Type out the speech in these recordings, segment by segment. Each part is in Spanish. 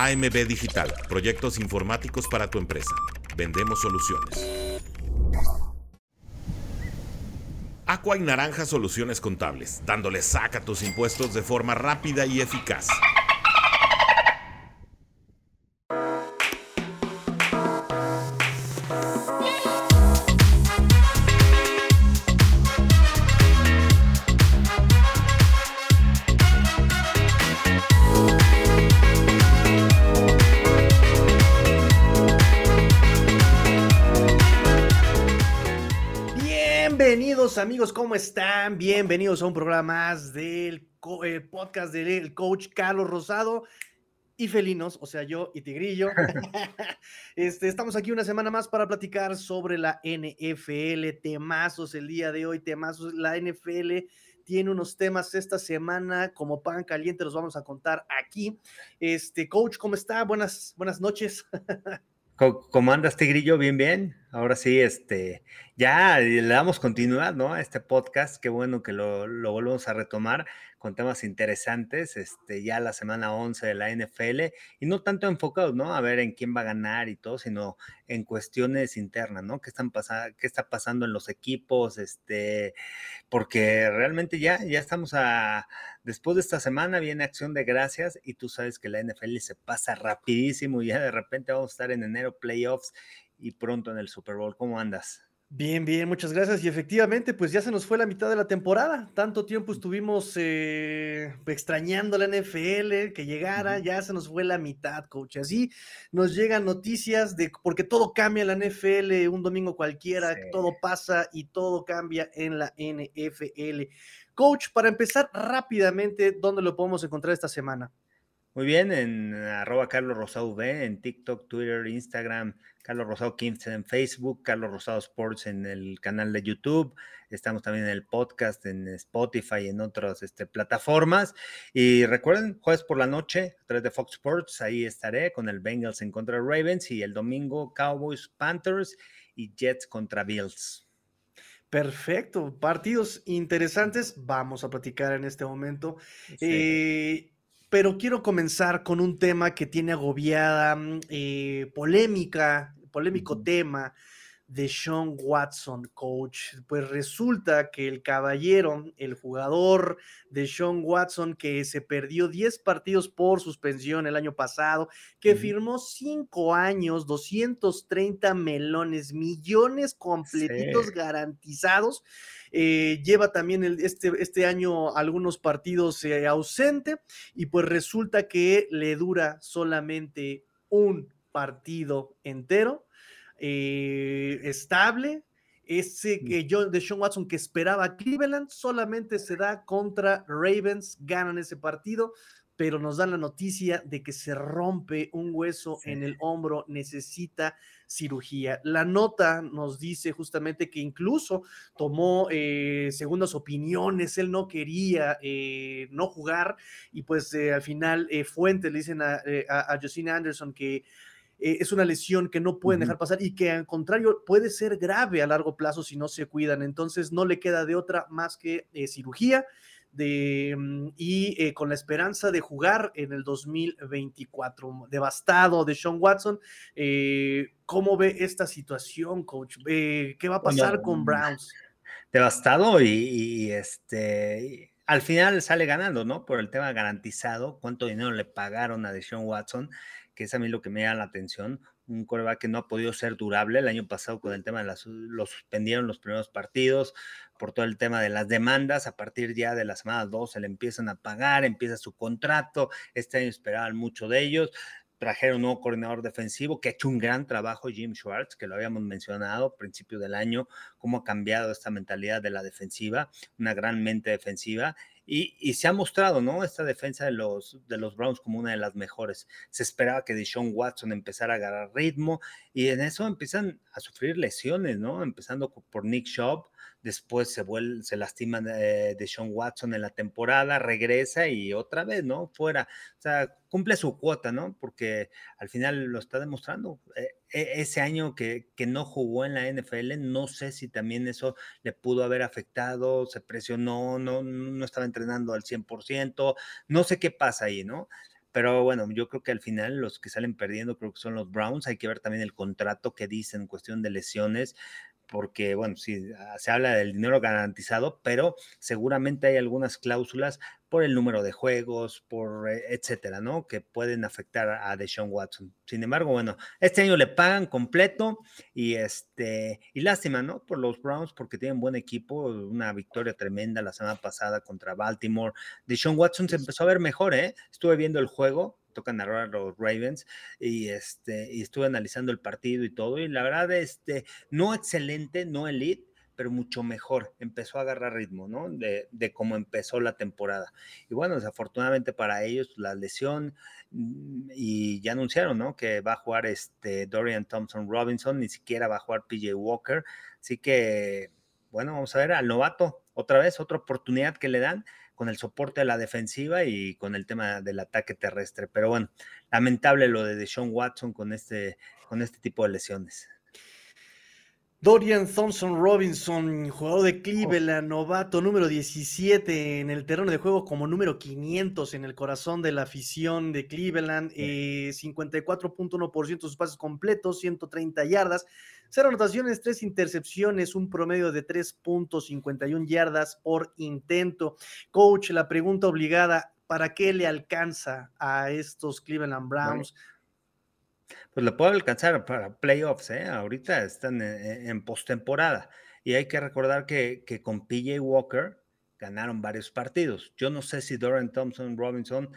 AMB Digital, proyectos informáticos para tu empresa. Vendemos soluciones. Aqua y Naranja Soluciones Contables, dándole saca a tus impuestos de forma rápida y eficaz. Amigos, ¿cómo están? Bienvenidos a un programa más del eh, podcast del coach Carlos Rosado y felinos, o sea, yo y Tigrillo. este, estamos aquí una semana más para platicar sobre la NFL, temazos el día de hoy, temazos. La NFL tiene unos temas esta semana como pan caliente, los vamos a contar aquí. Este, coach, ¿cómo está? Buenas, buenas noches. ¿Cómo andas, Tigrillo? Bien, bien. Ahora sí, este, ya le damos continuidad, ¿no? A este podcast. Qué bueno que lo, lo volvemos a retomar con temas interesantes, este, ya la semana 11 de la NFL, y no tanto enfocados, ¿no? A ver en quién va a ganar y todo, sino en cuestiones internas, ¿no? ¿Qué, están qué está pasando en los equipos? Este, porque realmente ya, ya estamos a, después de esta semana viene acción de gracias y tú sabes que la NFL se pasa rapidísimo y ya de repente vamos a estar en enero playoffs y pronto en el Super Bowl. ¿Cómo andas? Bien, bien, muchas gracias. Y efectivamente, pues ya se nos fue la mitad de la temporada. Tanto tiempo estuvimos eh, extrañando la NFL, que llegara, ya se nos fue la mitad, coach. Así nos llegan noticias de, porque todo cambia en la NFL un domingo cualquiera, todo pasa y todo cambia en la NFL. Coach, para empezar rápidamente, ¿dónde lo podemos encontrar esta semana? Muy bien, en arroba Carlos Rosado V, en TikTok, Twitter, Instagram, Carlos Rosado 15 en Facebook, Carlos Rosado Sports en el canal de YouTube. Estamos también en el podcast, en Spotify y en otras este, plataformas. Y recuerden, jueves por la noche, a través de Fox Sports, ahí estaré con el Bengals en contra de Ravens y el domingo Cowboys, Panthers y Jets contra Bills. Perfecto, partidos interesantes. Vamos a platicar en este momento. Eh, pero quiero comenzar con un tema que tiene agobiada, mm, eh, polémica, polémico tema de Sean Watson, coach. Pues resulta que el caballero, el jugador de Sean Watson, que se perdió 10 partidos por suspensión el año pasado, que firmó 5 años, 230 melones, millones completitos garantizados. Eh, lleva también este, este año algunos partidos eh, ausente y pues resulta que le dura solamente un partido entero eh, estable. Ese que yo de Sean Watson que esperaba Cleveland solamente se da contra Ravens, ganan ese partido, pero nos dan la noticia de que se rompe un hueso en el hombro, necesita cirugía. La nota nos dice justamente que incluso tomó eh, segundas opiniones, él no quería eh, no jugar y pues eh, al final fuentes le dicen a, a, Josina Anderson que es una lesión que no pueden dejar pasar y que al contrario puede ser grave a largo plazo si no se cuidan. Entonces no le queda de otra más que cirugía de, mm, y eh, con la esperanza de jugar en el 2024. Devastado de Sean Watson. Eh, ¿Cómo ve esta situación, coach? Eh, ¿Qué va a pasar con Browns? Devastado y, este al final sale ganando, ¿no? Por el tema garantizado, cuánto dinero le pagaron a Deshaun Watson, que es a mí lo que me da la atención un coreback que no ha podido ser durable. El año pasado con el tema de las, lo suspendieron los primeros partidos por todo el tema de las demandas. A partir ya de la semana 2 se le empiezan a pagar, empieza su contrato. Este año esperaban mucho de ellos. Trajeron un nuevo coordinador defensivo que ha hecho un gran trabajo, Jim Schwartz, que lo habíamos mencionado a principio del año, cómo ha cambiado esta mentalidad de la defensiva, una gran mente defensiva y, se ha mostrado, ¿no? Esta defensa de los, de los Browns como una de las mejores. Se esperaba que Deshaun Watson empezara a agarrar ritmo y en eso empiezan a sufrir lesiones, ¿no? Empezando por Nick Schaub, después se, vuelve, se lastima de, de, Sean Watson en la temporada, regresa y otra vez, ¿no? Fuera. O sea, cumple su cuota, ¿no? Porque al final lo está demostrando. E, e, ese año que, que, no jugó en la NFL, no sé si también eso le pudo haber afectado, se presionó, no, no estaba entrenando al 100%, no sé qué pasa ahí, ¿no? pero bueno, yo creo que al final los que salen perdiendo creo que son los Browns. Hay que ver también el contrato que dice en cuestión de lesiones porque, bueno, sí, ah, se habla del dinero garantizado, pero seguramente hay algunas cláusulas por el número de juegos, por eh, etcétera, ¿no? Que pueden afectar a Deshaun Watson. Sin embargo, bueno, este año le pagan completo y este, y lástima, ¿no? Por los Browns, porque tienen buen equipo, una victoria tremenda la semana pasada contra Baltimore. Deshaun Watson se empezó a ver mejor, ¿eh? Estuve viendo el juego, toca narrar a los Ravens y este y estuve analizando el partido y todo y la verdad este no excelente, no elite, pero mucho mejor. Empezó a agarrar ritmo, ¿no? De, de cómo empezó la temporada. Y bueno, desafortunadamente para ellos la lesión mm, y ya anunciaron, ¿no? Que va a jugar este Dorian Thompson Robinson, ni siquiera va a jugar PJ Walker. Así que, bueno, vamos a ver al novato otra vez, otra oportunidad que le dan con el soporte de la defensiva y con el tema del ataque terrestre. Pero bueno, lamentable lo de Deshaun Watson con este, con este tipo de lesiones. Dorian Thompson Robinson, jugador de Cleveland, novato número 17 en el terreno de juego como número 500 en el corazón de la afición de Cleveland, 54.1% eh, de sus pases completos, 130 yardas, cero anotaciones, tres intercepciones, un promedio de 3.51 yardas por intento. Coach, la pregunta obligada, ¿para qué le alcanza a estos Cleveland Browns? Pues le puede alcanzar para playoffs, ¿eh? Ahorita están en, postemporada. Y hay que recordar que, que, con PJ Walker ganaron varios partidos. Yo no sé si Dorian Thompson Robinson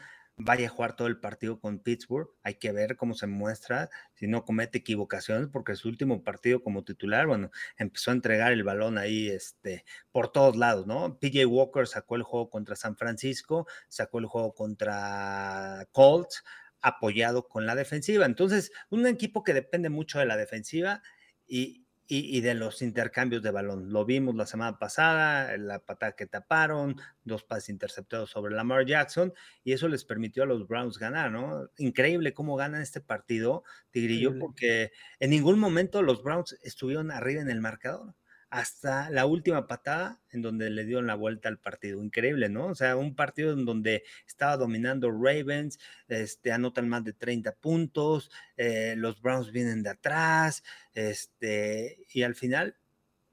vaya a jugar todo el partido con Pittsburgh. Hay que ver cómo se muestra, si no comete equivocaciones, porque su último partido como titular, bueno, empezó a entregar el balón ahí este, por todos lados, ¿no? PJ Walker sacó el juego contra San Francisco, sacó el juego contra Colts, apoyado con la defensiva. Entonces, un equipo que depende mucho de la defensiva y, y, de los intercambios de balón. Lo vimos la semana pasada, la patada que taparon, dos pases interceptados sobre Lamar Jackson, y eso les permitió a los Browns ganar, ¿no? Increíble cómo ganan este partido, Tigrillo, porque en ningún momento los Browns estuvieron arriba en el marcador hasta la última patada en donde le dio la vuelta al partido. Increíble, ¿no? O sea, un partido en donde estaba dominando Ravens, este, anotan más de 30 puntos, eh, los Browns vienen de atrás, este, y al final,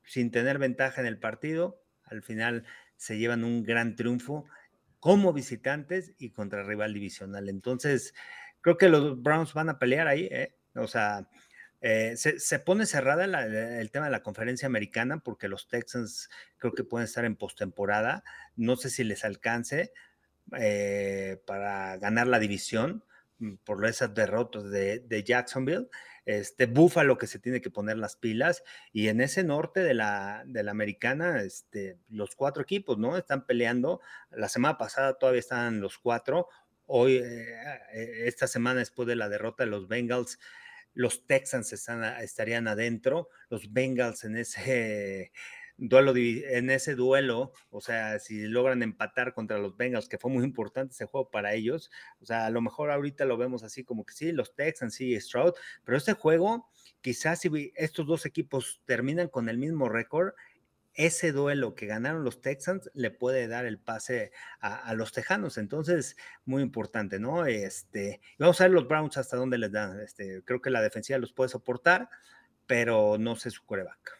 sin tener ventaja en el partido, al final se llevan un gran triunfo como visitantes y contra rival divisional. Entonces, creo que los Browns van a pelear ahí, ¿eh? O sea, eh, se, pone cerrada el tema de la conferencia americana porque los Texans creo que pueden estar en postemporada. No sé si les alcance eh, para ganar la división mm, por esas derrotas de, Jacksonville. Este Buffalo que se tiene que poner las pilas y en ese norte de la, de la americana, este, los cuatro equipos, ¿no? Están peleando. La semana pasada todavía estaban los cuatro. Hoy, eh, esta semana después de la derrota de los Bengals, los Texans estarían adentro, los Bengals en ese duelo, en ese duelo, o sea, si logran empatar contra los Bengals, que fue muy importante ese juego para ellos, o sea, a lo mejor ahorita lo vemos así como que sí, los Texans, sí, Stroud, pero este juego, quizás si estos dos equipos terminan con el mismo récord, ese duelo que ganaron los Texans le puede dar el pase a, los Tejanos. Entonces, muy importante, ¿no? Este, vamos a ver los Browns hasta dónde les dan. Este, creo que la defensiva los puede soportar, pero no sé su coreback.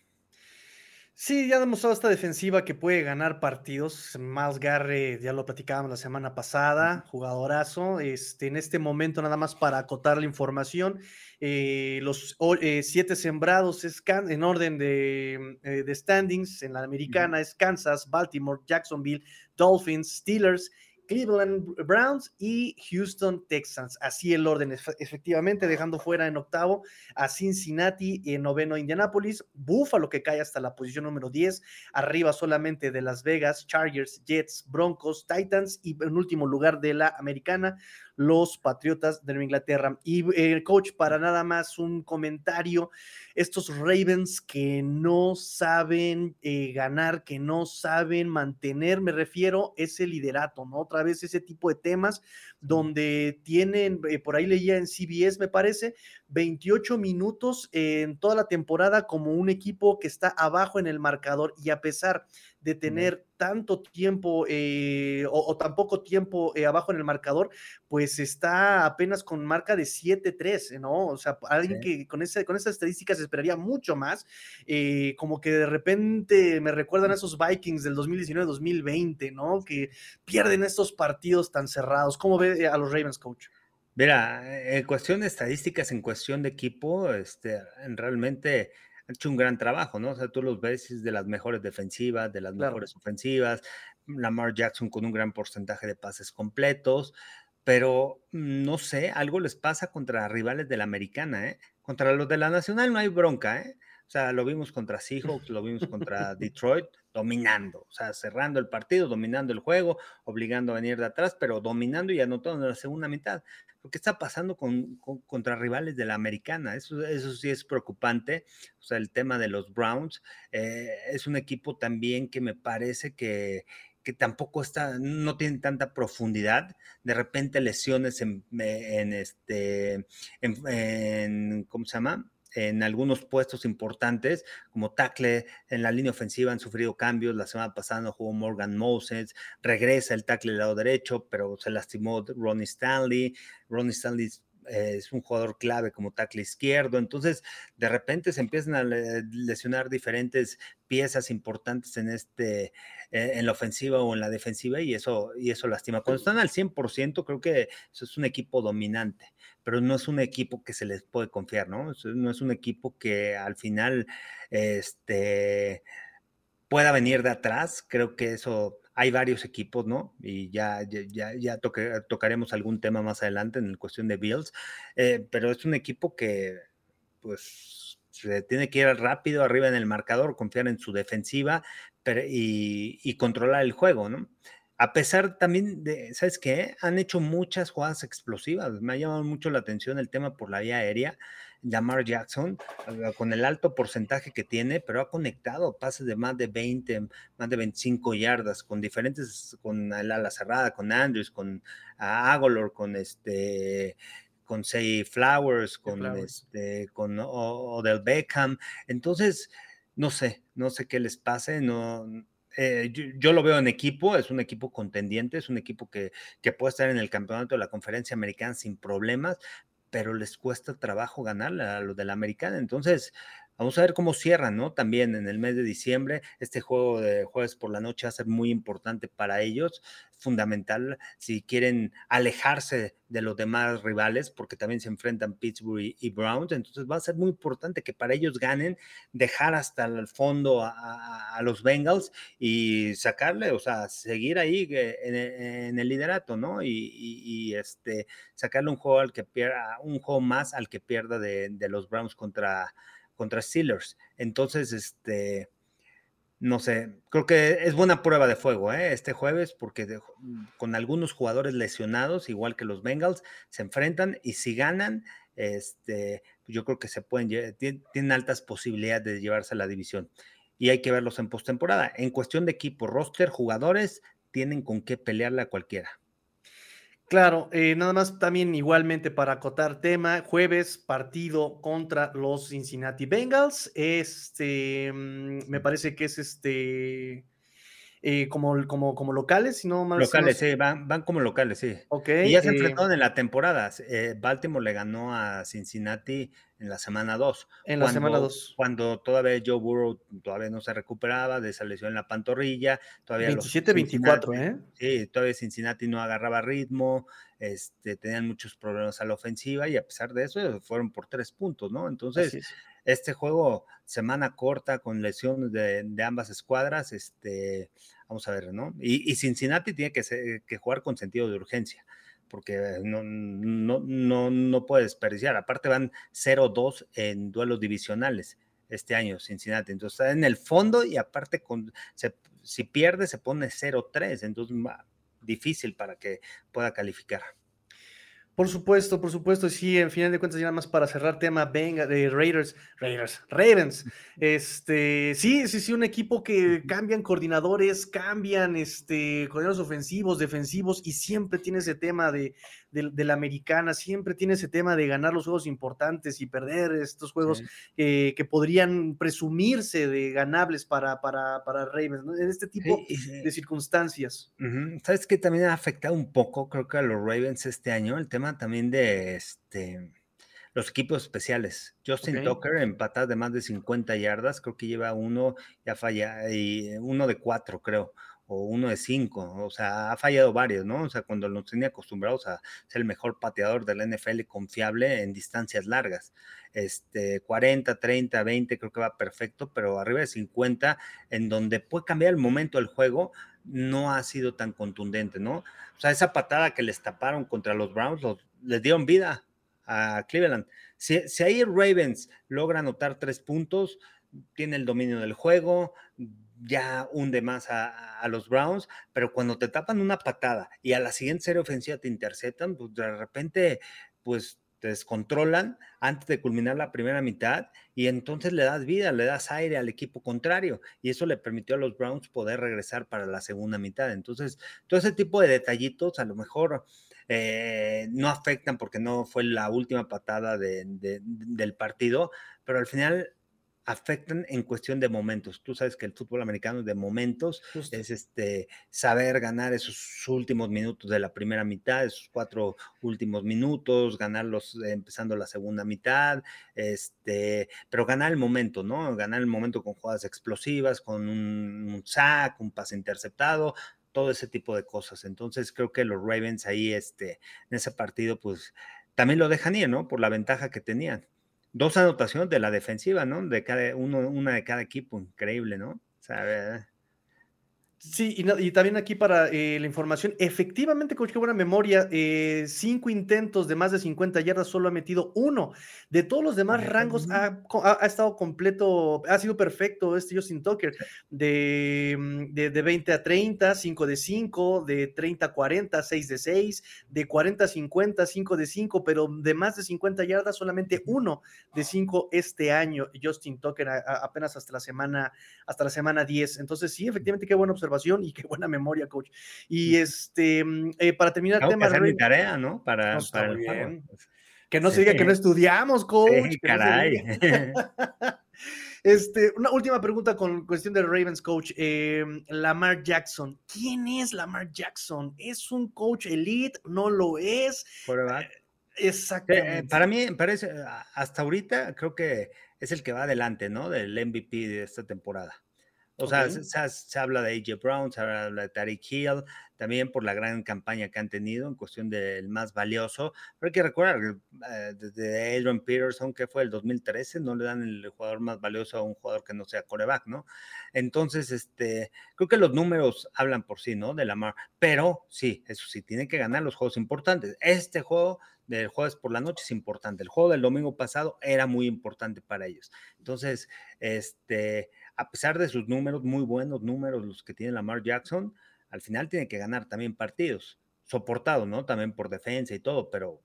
Sí, ya ha demostrado esta defensiva que puede ganar partidos. Miles Garre, ya lo platicábamos la semana pasada, jugadorazo. Este, en este momento, nada más para acotar la información, eh, los eh, siete sembrados en orden de, eh, de, standings en la americana es Kansas, Baltimore, Jacksonville, Dolphins, Steelers Cleveland Browns y Houston Texans. Así el orden, efectivamente, dejando fuera en octavo a Cincinnati y en noveno Indianapolis, Buffalo que cae hasta la posición número 10, arriba solamente de Las Vegas, Chargers, Jets, Broncos, Titans y en último lugar de la americana, los Patriotas de Inglaterra. Y el eh, coach, para nada más un comentario, estos Ravens que no saben eh, ganar, que no saben mantener, me refiero, ese liderato, ¿no? Otra vez ese tipo de temas donde tienen, eh, por ahí leía en CBS, me parece, 28 minutos en toda la temporada como un equipo que está abajo en el marcador y a pesar de tener tanto tiempo eh, o, tan poco tiempo eh, abajo en el marcador, pues está apenas con marca de 7-3, ¿no? O sea, alguien que con, ese, con esas estadísticas esperaría mucho más, eh, como que de repente me recuerdan a esos Vikings del 2019-2020, ¿no? Que pierden estos partidos tan cerrados. ¿Cómo ve a los Ravens, coach? Mira, en cuestión de estadísticas, en cuestión de equipo, este, realmente han hecho un gran trabajo, ¿no? O sea, tú los ves de las mejores defensivas, de las mejores ofensivas, Lamar Jackson con un gran porcentaje de pases completos, pero no sé, algo les pasa contra rivales de la americana, ¿eh? Contra los de la nacional no hay bronca, ¿eh? O sea, lo vimos contra Seahawks, lo vimos contra Detroit, dominando, o sea, cerrando el partido, dominando el juego, obligando a venir de atrás, pero dominando y anotando en la segunda mitad. Lo que está pasando con, contra rivales de la americana, eso, sí es preocupante. O sea, el tema de los Browns eh, es un equipo también que me parece que, que tampoco está, no tiene tanta profundidad. De repente lesiones en este, en, ¿cómo se llama? En algunos puestos importantes, como tackle en la línea ofensiva han sufrido cambios. La semana pasada no jugó Morgan Moses, regresa el tackle del lado derecho, pero se lastimó Ronnie Stanley. Ronnie Stanley es un jugador clave como tackle izquierdo. Entonces, de repente se empiezan a lesionar diferentes piezas importantes en este eh, en la ofensiva o en la defensiva y eso y eso lastima. Cuando están al 100%, creo que eso es un equipo dominante, pero no es un equipo que se les puede confiar, ¿no? No es un equipo que al final este pueda venir de atrás. Creo que eso hay varios equipos, ¿no? Y ya, ya, ya tocaremos algún tema más adelante en cuestión de Bills, eh, pero es un equipo que, pues, se tiene que ir rápido arriba en el marcador, confiar en su defensiva y, y controlar el juego, ¿no? A pesar también de, ¿sabes qué? Han hecho muchas jugadas explosivas. Me ha llamado mucho la atención el tema por la vía aérea. Lamar Jackson, ah, con el alto porcentaje que tiene, pero ha conectado pases de más de 20, más de 25 yardas, con diferentes, con el ala cerrada, con Andrews, con Agolor, con este con Say Flowers, con este, con Odell Beckham. Entonces, no sé, no sé qué les pase, no, eh, yo, lo veo en equipo, es un equipo contendiente, es un equipo que, que, puede estar en el campeonato de la conferencia americana sin problemas, pero les cuesta trabajo ganar a los de la americana. Entonces, Vamos a ver cómo cierran, ¿no? También en el mes de diciembre, este juego de jueves por la noche va a ser muy importante para ellos, fundamental si quieren alejarse de los demás rivales, porque también se enfrentan Pittsburgh y, Browns, entonces va a ser muy importante que para ellos ganen, dejar hasta el fondo a, los Bengals y sacarle, o sea, seguir ahí eh, en, el liderato, ¿no? Y, este, sacarle un juego al que pierda, un juego más al que pierda de los Browns contra contra Steelers. Entonces, este, no sé, creo que es buena prueba de fuego ¿eh? este jueves porque con algunos jugadores lesionados, igual que los Bengals, se enfrentan y si ganan, este, yo creo que se pueden, tienen, altas posibilidades de llevarse a la división. Y hay que verlos en postemporada. En cuestión de equipo, roster, jugadores, tienen con qué pelearle a cualquiera. Claro, eh, nada más también igualmente para acotar tema, jueves partido contra los Cincinnati Bengals. Este, mm, me parece que es este, eh, como, como, como locales, si no mal Locales, sí, van, van como locales, sí. Ok. Y ya se eh, enfrentaron en la temporada. Baltimore le ganó a Cincinnati en la semana 2. En la semana 2. Cuando todavía Joe Burrow todavía no se recuperaba de esa lesión en la pantorrilla. Todavía 27-24, ¿eh? Sí, todavía Cincinnati no agarraba ritmo, este, tenían muchos problemas a la ofensiva y a pesar de eso fueron por tres puntos, ¿no? Entonces, este juego, semana corta con lesiones de, ambas escuadras, este, vamos a ver, ¿no? Y, Cincinnati tiene que, jugar con sentido de urgencia porque no, no, no, no puede desperdiciar. Aparte van 0-2 en duelos divisionales este año Cincinnati. Entonces está en el fondo y aparte con, si pierde se pone 0-3. Entonces difícil para que pueda calificar. Por supuesto, por supuesto, sí, en final de cuentas, ya nada más para cerrar tema, venga, de Raiders, Raiders, Ravens. Este, sí, sí, sí, un equipo que cambian coordinadores, cambian este, coordinadores ofensivos, defensivos, y siempre tiene ese tema de, de, la americana, siempre tiene ese tema de ganar los juegos importantes y perder estos juegos que podrían presumirse de ganables para, para, para Ravens, ¿no? En este tipo de circunstancias. ¿Sabes que también ha afectado un poco, creo que a los Ravens este año, el tema también de este los equipos especiales. Justin Tucker en patadas de más de 50 yardas, creo que lleva uno, ya falla, y uno de cuatro, creo o uno de cinco, o sea, ha fallado varios, ¿no? O sea, cuando nos tenía acostumbrados a ser el mejor pateador del NFL confiable en distancias largas. Este, 40, 30, 20, creo que va perfecto, pero arriba de 50, en donde puede cambiar el momento del juego, no ha sido tan contundente, ¿no? O sea, esa patada que les taparon contra los Browns, les dieron vida a Cleveland. Si, si ahí Ravens logra anotar tres puntos, tiene el dominio del juego, ya hunde más a, los Browns, pero cuando te tapan una patada y a la siguiente serie ofensiva te interceptan, pues de repente, pues te descontrolan antes de culminar la primera mitad y entonces le das vida, le das aire al equipo contrario y eso le permitió a los Browns poder regresar para la segunda mitad. Entonces, todo ese tipo de detallitos a lo mejor eh, no afectan porque no fue la última patada del partido, pero al final afectan en cuestión de momentos. Tú sabes que el fútbol americano de momentos es este saber ganar esos últimos minutos de la primera mitad, esos cuatro últimos minutos, ganarlos empezando la segunda mitad, este, pero ganar el momento, ¿no? Ganar el momento con jugadas explosivas, con un, un sack, un pase interceptado, todo ese tipo de cosas. Entonces creo que los Ravens ahí, este, en ese partido, pues también lo dejan ir, ¿no? Por la ventaja que tenían dos anotaciones de la defensiva, ¿no? De cada uno, una de cada equipo, increíble, ¿no? O sea, Sí, y, también aquí para eh, la información, efectivamente, coach, qué buena memoria, eh, cinco intentos de más de 50 yardas, solo ha metido uno. De todos los demás rangos ha, estado completo, ha sido perfecto este Justin Tucker, de, mm, de, de, 20 a 30, 5 de 5, de 30 a 40, 6 de 6, de 40 a 50, 5 de 5, pero de más de 50 yardas, solamente uno de 5 este año, Justin Tucker, apenas hasta la semana, hasta la semana 10. Entonces, sí, efectivamente, qué buena observación y qué buena memoria, coach. Y este, mm, eh, para terminar el tema. mi tarea, ¿no? Para, Que no se diga que no estudiamos, coach. caray. Este, una última pregunta con cuestión de Ravens, coach. Eh, Lamar Jackson. ¿Quién es Lamar Jackson? ¿Es un coach elite? ¿No lo es? Eh, exactamente. para mí, parece, hasta ahorita creo que es el que va adelante, ¿no? Del MVP de esta temporada. O sea, se, habla de AJ Brown, se habla de Tariq Hill, también por la gran campaña que han tenido en cuestión del más valioso. Pero hay que recordar, eh, desde Adrian Peterson, que fue el 2013, no le dan el jugador más valioso a un jugador que no sea coreback, ¿no? Entonces, este, creo que los números hablan por sí, ¿no? De Lamar. Pero sí, eso sí, tiene que ganar los juegos importantes. Este juego del jueves por la noche es importante. El juego del domingo pasado era muy importante para ellos. Entonces, este a pesar de sus números, muy buenos números los que tiene Lamar Jackson, al final tiene que ganar también partidos, soportado, ¿no? También por defensa y todo, pero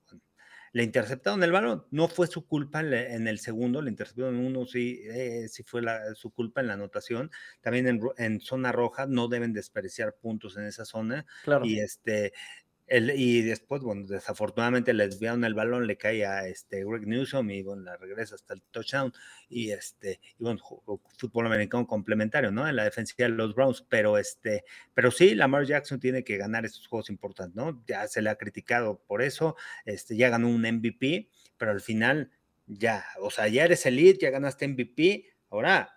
le interceptaron el balón, no fue su culpa en, el segundo, le interceptaron uno, sí, eh, sí fue su culpa en la anotación, también en, en, zona roja no deben desperdiciar puntos en esa zona, claro. y este, y después, bueno, desafortunadamente le desviaron el balón, le cae a este Greg Newsom y bueno, la regresa hasta el touchdown. Y este, y bueno, fútbol americano complementario, ¿no? En la defensiva de los Browns, pero este, pero sí, Lamar Jackson tiene que ganar estos juegos importantes, ¿no? Ya se le ha criticado por eso, este, ya ganó un MVP, pero al final, ya, o sea, ya eres elite, ya ganaste MVP, ahora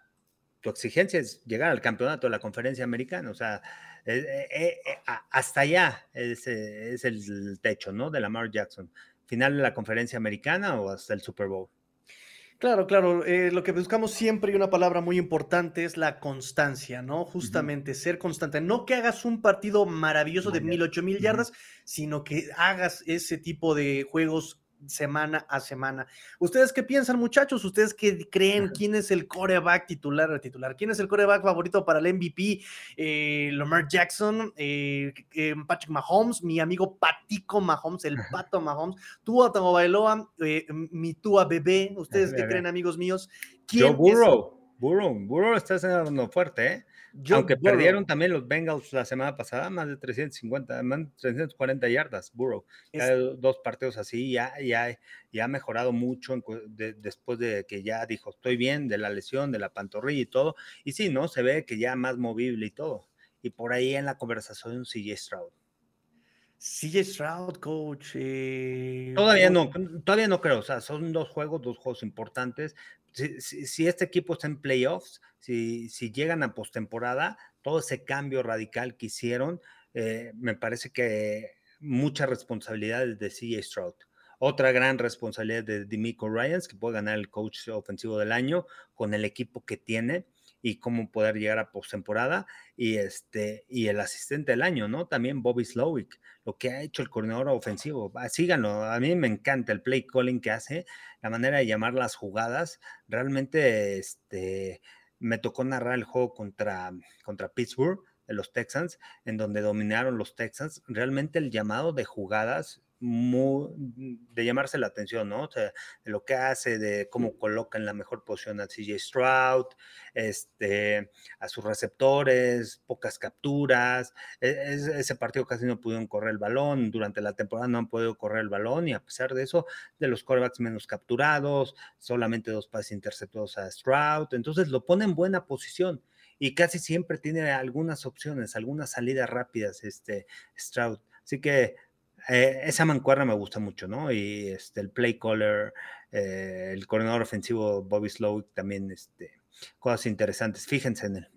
tu exigencia es llegar al campeonato de la conferencia americana, o sea, eh, eh, eh, hasta allá es, es, el techo, ¿no? De Lamar Jackson. ¿Final de la conferencia americana o hasta el Super Bowl? Claro, claro. lo que buscamos siempre y una palabra muy importante es la constancia, ¿no? Justamente ser constante. No que hagas un partido maravilloso de mil, ocho mil yardas, sino que hagas ese tipo de juegos semana a semana. ¿Ustedes qué piensan, muchachos? ¿Ustedes qué creen? ¿Quién es el coreback titular titular? ¿Quién es el coreback favorito para el MVP? Eh, Lamar Jackson, eh, eh, Patrick Mahomes, mi amigo Patico Mahomes, el Pato Mahomes, Tua Tagovailoa, eh, mi Tua Bebé. ¿Ustedes qué creen, amigos míos? ¿Quién Burrow. Burrow, Burrow está haciendo fuerte, ¿eh? Aunque perdieron también los Bengals la semana pasada, más de 350, más de 340 yardas, Burrow. dos partidos así, ya, ya, ya ha mejorado mucho después de que ya dijo, estoy bien de la lesión, de la pantorrilla y todo. Y sí, ¿no? Se ve que ya más movible y todo. Y por ahí en la conversación CJ Stroud. CJ Stroud, coach. Eh, todavía no, todavía no creo. O sea, son dos juegos, dos juegos importantes si, este equipo está en playoffs, si, si llegan a postemporada, todo ese cambio radical que hicieron, eh, me parece que mucha responsabilidad es de CJ Stroud. Otra gran responsabilidad de Demico Ryans, que puede ganar el coach ofensivo del año con el equipo que tiene y cómo poder llegar a postemporada y este y el asistente del año, ¿no? También Bobby Slowick, lo que ha hecho el coordinador ofensivo. Ah, síganlo, a mí me encanta el play calling que hace, la manera de llamar las jugadas. Realmente este me tocó narrar el juego contra contra Pittsburgh de los Texans, en donde dominaron los Texans. Realmente el llamado de jugadas de llamarse la atención, ¿no? O sea, de lo que hace, de cómo coloca en la mejor posición a CJ Stroud, este, a sus receptores, pocas capturas. E, ese partido casi no pudieron correr el balón, durante la temporada no han podido correr el balón y a pesar de eso, de los quarterbacks menos capturados, solamente dos pases interceptados a Stroud, entonces lo pone en buena posición y casi siempre tiene algunas opciones, algunas salidas rápidas, este Stroud. Así que eh, esa mancuerna me gusta mucho, ¿no? Y este, el play caller, eh, el coordinador ofensivo Bobby Slowick también, este, cosas interesantes. Fíjense en él.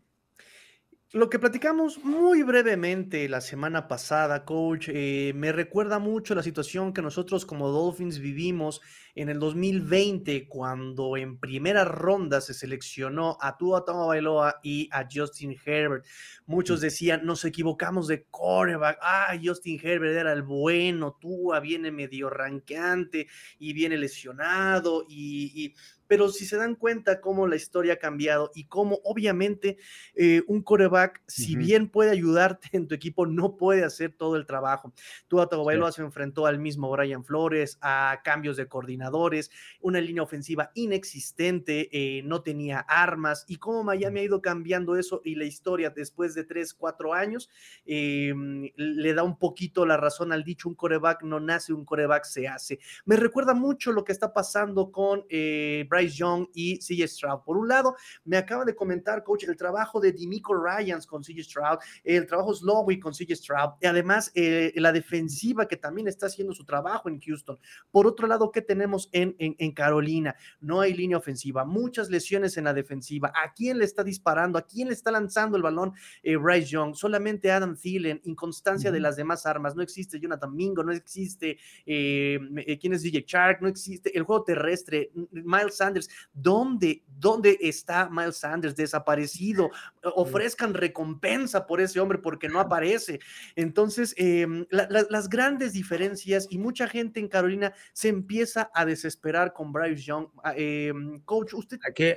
Lo que platicamos muy brevemente la semana pasada, coach, eh, me recuerda mucho la situación que nosotros como Dolphins vivimos en el 2020, cuando en primera ronda se seleccionó a Tua Bailoa y a Justin Herbert. Muchos decían, nos equivocamos de coreback, ah, Justin Herbert era el bueno, Tua viene medio ranqueante y viene lesionado y pero si se dan cuenta cómo la historia ha cambiado y cómo obviamente eh, un coreback, si bien puede ayudarte en tu equipo, no puede hacer todo el trabajo. Tú a sí. se enfrentó al mismo Brian Flores, a cambios de coordinadores, una línea ofensiva inexistente, eh, no tenía armas y cómo Miami ha ido cambiando eso y la historia después de tres, cuatro años em, le da un poquito la razón al dicho, un coreback no nace, un coreback se hace. Me recuerda mucho lo que está pasando con eh, Brian Young y CJ Stroud. Por un lado, me acaba de comentar, coach, el trabajo de Dimico Ryans con CJ Stroud, el trabajo Slowy con CJ Stroud, y además eh, la defensiva que también está haciendo su trabajo en Houston. Por otro lado, ¿qué tenemos en, en, Carolina? No hay línea ofensiva, muchas lesiones en la defensiva. ¿A quién le está disparando? ¿A quién le está lanzando el balón eh, Bryce Young? Solamente Adam Thielen, inconstancia de las demás armas. No existe Jonathan Mingo, no existe eh, quién es DJ Shark, no existe el juego terrestre. Miles Sanders ¿Dónde, dónde está Miles Sanders? Desaparecido. Ofrezcan recompensa por ese hombre porque no aparece. Entonces, em, las grandes diferencias y mucha gente en Carolina se empieza a desesperar con Bryce Young. Ah, em, coach, usted... Aquí,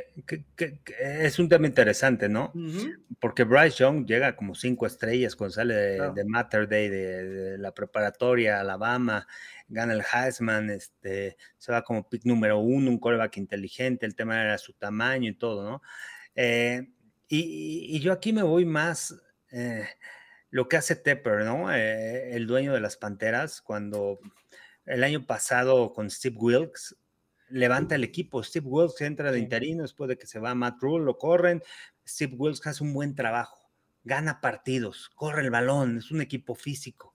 es un tema interesante, ¿no? Porque Bryce Young llega como cinco estrellas cuando sale de, Matter Day, de, de la preparatoria, Alabama gana el Heisman, este, se va como pick número uno, un coreback inteligente, el tema era su tamaño y todo, ¿no? Eh, y, yo aquí me voy más eh, lo que hace Tepper, ¿no? Eh, el dueño de las Panteras, cuando el año pasado con Steve Wilkes levanta el equipo, Steve Wilkes entra de interino después de que se va Matt Rule, lo corren, Steve Wilkes hace un buen trabajo, gana partidos, corre el balón, es un equipo físico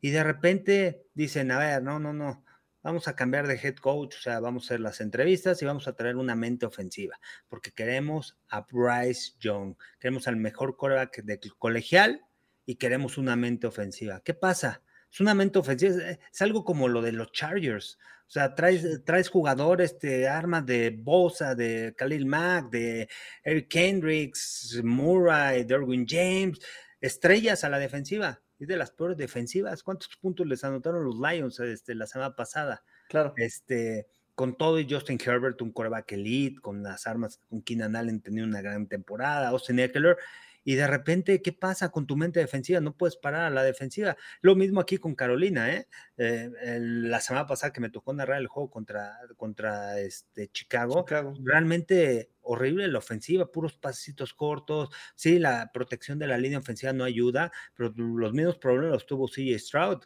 y de repente dicen, a ver, no, no, no, vamos a cambiar de head coach, o sea, vamos a hacer las entrevistas y vamos a traer una mente ofensiva, porque queremos a Bryce Young, queremos al mejor coreback de colegial y queremos una mente ofensiva. ¿Qué pasa? Es una mente ofensiva, es, algo como lo de los Chargers. O sea, traes, traes jugadores, de armas de Bosa, de Khalil Mack, de Eric Kendricks, Murray, Derwin James, estrellas a la defensiva es de las peores defensivas. ¿Cuántos puntos les anotaron los Lions este, la semana pasada? Claro. Este, con todo y Justin Herbert, un quarterback elite, con las armas, con Keenan Allen teniendo una gran temporada, Austin Eckler, y de repente, ¿qué pasa con tu mente defensiva? No puedes parar a la defensiva. Lo mismo aquí con Carolina, ¿eh? eh la semana pasada que me tocó narrar el juego contra, contra este, Chicago, realmente horrible la ofensiva, puros pasitos cortos. Sí, la protección de la línea ofensiva no ayuda, pero los mismos problemas tuvo CJ Stroud.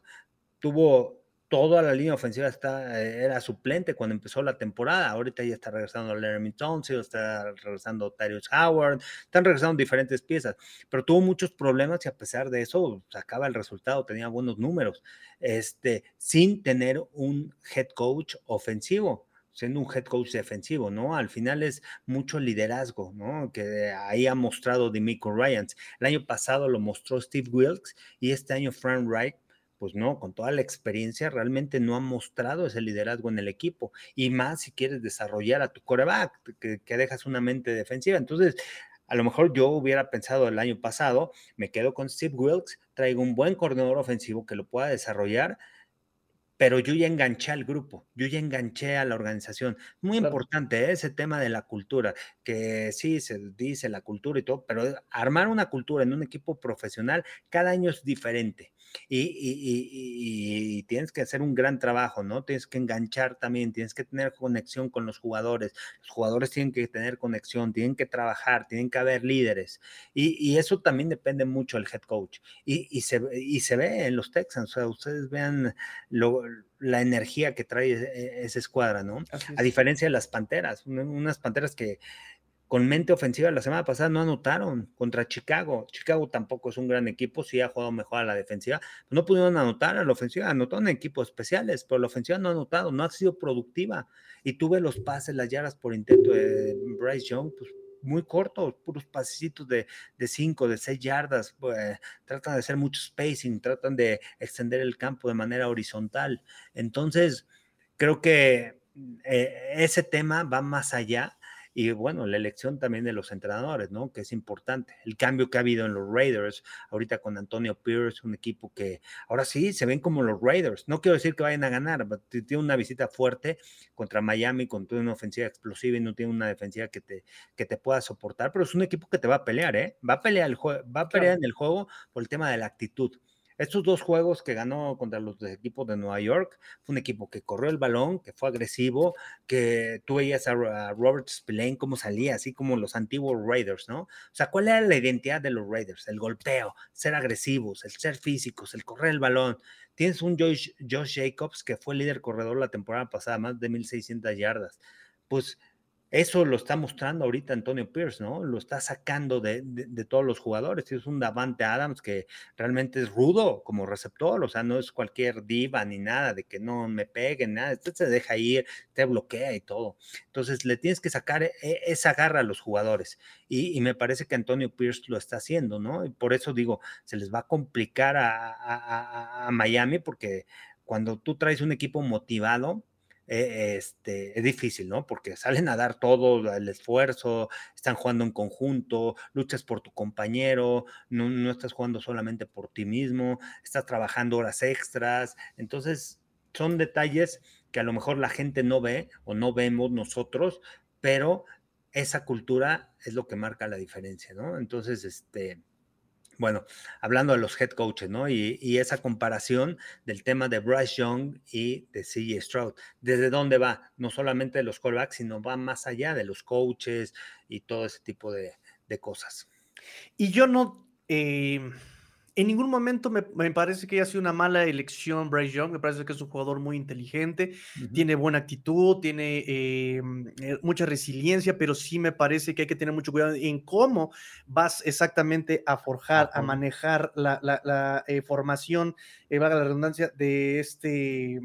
Tuvo toda la línea ofensiva está, eh, era suplente cuando empezó la temporada. Ahorita ya está regresando Laramie Townsend, está regresando Tyrus Howard, están regresando diferentes piezas, pero tuvo muchos problemas y a pesar de eso sacaba el resultado, tenía buenos números, este, sin tener un head coach ofensivo siendo un head coach defensivo, ¿no? Al final es mucho liderazgo, ¿no? Que ahí ha mostrado Demico Ryans. El año pasado lo mostró Steve Wilkes y este año Frank Wright pues no, con toda la experiencia realmente no ha mostrado ese liderazgo en el equipo. Y más si quieres desarrollar a tu coreback, que, dejas una mente defensiva. Entonces, a lo mejor yo hubiera pensado el año pasado, me quedo con Steve Wilkes, traigo un buen coordinador ofensivo que lo pueda desarrollar, pero yo ya enganché al grupo, yo ya enganché a la organización. Muy importante ¿eh? ese tema de la cultura, que sí, se dice la cultura y todo, pero armar una cultura en un equipo profesional cada año es diferente y, tienes que hacer un gran trabajo, ¿no? Tienes que enganchar también, tienes que tener conexión con los jugadores, los jugadores tienen que tener conexión, tienen que trabajar, tienen que haber líderes y, eso también depende mucho del head coach y, se, se ve en los Texans, o sea, ustedes vean la energía que trae e, esa escuadra, ¿no? A diferencia de las Panteras, unas Panteras que con mente ofensiva la semana pasada no anotaron contra Chicago. Chicago tampoco es un gran equipo, sí ha jugado mejor a la defensiva. No pudieron anotar a la ofensiva, anotaron en equipos especiales, pero la ofensiva no ha anotado, no ha sido productiva. Y tuve los pases, las yardas por intento de Bryce Young, pues muy cortos, puros pasecitos de 5, de 6 yardas. Pues, tratan de hacer mucho spacing, tratan de extender el campo de manera horizontal. Entonces, creo que eh, ese tema va más allá y bueno, la elección también de los entrenadores, ¿no? Que es importante. El cambio que ha habido en los Raiders, ahorita con Antonio Pierce, un equipo que ahora sí se ven como los Raiders. No quiero decir que vayan a ganar, tiene una visita fuerte contra Miami, con toda una ofensiva explosiva y no tiene una defensiva que te, que te pueda soportar, pero es un equipo que te va a pelear, ¿eh? Va a pelear, el va a pelear en el juego por el tema de la actitud. Estos dos juegos que ganó contra los equipos de Nueva York, fue un equipo que corrió el balón, que fue agresivo, que tú veías a, Robert Spillane cómo salía, así como los antiguos Raiders, ¿no? O sea, ¿cuál era la identidad de los Raiders? El golpeo, ser agresivos, el ser físicos, el correr el balón. Tienes un Josh, Josh Jacobs que fue líder corredor la temporada pasada, más de 1.600 yardas. Pues eso lo está mostrando ahorita Antonio Pierce, ¿no? Lo está sacando de, todos los jugadores. Es un Davante Adams que realmente es rudo como receptor, o sea, no es cualquier diva ni nada de que no me peguen, nada. Usted se deja ir, te bloquea y todo. Entonces le tienes que sacar e, esa garra a los jugadores. Y, me parece que Antonio Pierce lo está haciendo, ¿no? Y por eso digo, se les va a complicar a Miami porque cuando tú traes un equipo motivado, eh, este, es difícil, ¿no? Porque salen a dar todo el esfuerzo, están jugando en conjunto, luchas por tu compañero, no, no estás jugando solamente por ti mismo, estás trabajando horas extras. Entonces, son detalles que a lo mejor la gente no ve o no vemos nosotros, pero esa cultura es lo que marca la diferencia, ¿no? Entonces, este, bueno, hablando de los head coaches, ¿no? Y, esa comparación del tema de Bryce Young y de CJ Stroud. ¿Desde dónde va? No solamente de los callbacks, sino va más allá de los coaches y todo ese tipo de, de cosas. Y yo no, eh, en ningún momento me, parece que haya sido una mala elección Bryce Young. Me parece que es un jugador muy inteligente, tiene buena actitud, tiene em, eh, mucha resiliencia, pero sí me parece que hay que tener mucho cuidado en cómo vas exactamente a forjar, a manejar la, eh, formación, eh, valga la redundancia, de este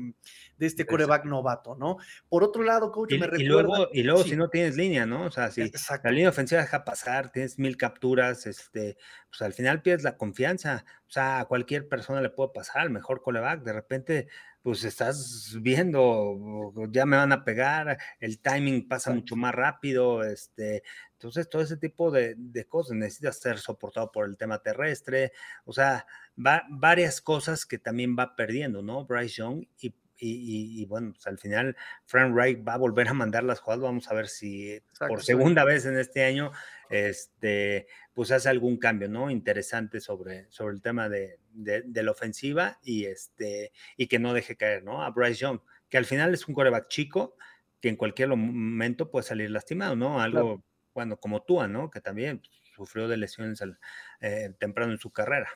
de este coreback novato, ¿no? Por otro lado, coach, me recuerda... Y luego, y luego si no tienes línea, ¿no? O sea, si la línea ofensiva deja pasar, tienes mil capturas, este, pues al final pierdes la confianza. O sea, a cualquier persona le puede pasar, al mejor coreback, de repente pues estás viendo, ya me van a pegar, el timing pasa mucho más rápido, este, entonces todo ese tipo de, cosas necesitas ser soportado por el tema terrestre, o sea, va, varias cosas que también va perdiendo, ¿no? Bryce Young y y, bueno, pues al final Frank Wright va a volver a mandar las jugadas. Vamos a ver si por segunda vez en este año, este, pues hace algún cambio, ¿no? Interesante sobre, sobre el tema de, la ofensiva y, este, y que no deje caer, ¿no? A Bryce Young, que al final es un coreback chico que en cualquier momento puede salir lastimado, ¿no? Algo, bueno, como Tua, ¿no? Que también sufrió de lesiones eh, temprano en su carrera.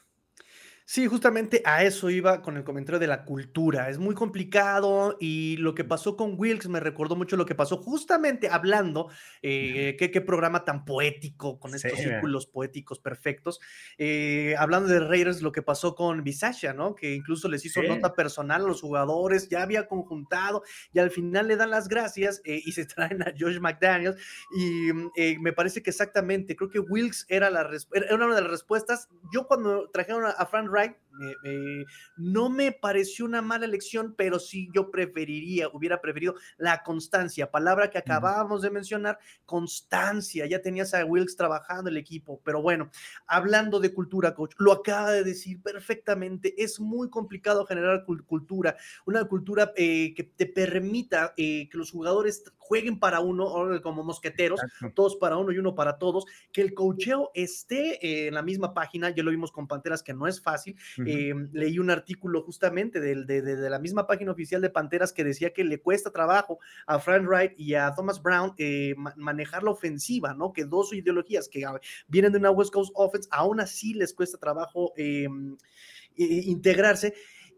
Sí, justamente a eso iba con el comentario de la cultura. Es muy complicado y lo que pasó con Wilkes me recordó mucho lo que pasó justamente hablando, eh, qué, programa tan poético, con estos círculos poéticos perfectos. Eh, hablando de Raiders, lo que pasó con Bisaccia, ¿no? Que incluso les hizo nota personal a los jugadores, ya había conjuntado y al final le dan las gracias eh, y se traen a Josh McDaniels. Y mm, me parece que exactamente, creo que Wilkes era, la, era una de las respuestas. Yo cuando trajeron a, a right No me pareció una mala elección, pero sí yo preferiría, hubiera preferido la constancia, palabra que acabábamos de mencionar, constancia. Ya tenías a Wilkes trabajando el equipo, pero bueno, hablando de cultura, coach, lo acaba de decir perfectamente, es muy complicado generar cultura, una cultura eh, que te permita eh, que los jugadores jueguen para uno, como mosqueteros, todos para uno y uno para todos, que el cocheo esté eh, en la misma página, ya lo vimos con Panteras, que no es fácil. Eh, leí un artículo justamente de, de, la misma página oficial de Panteras que decía que le cuesta trabajo a Frank Wright y a Thomas Brown eh, manejar la ofensiva, ¿no? Que dos ideologías que vienen de una West Coast Offense, aún así les cuesta trabajo integrarse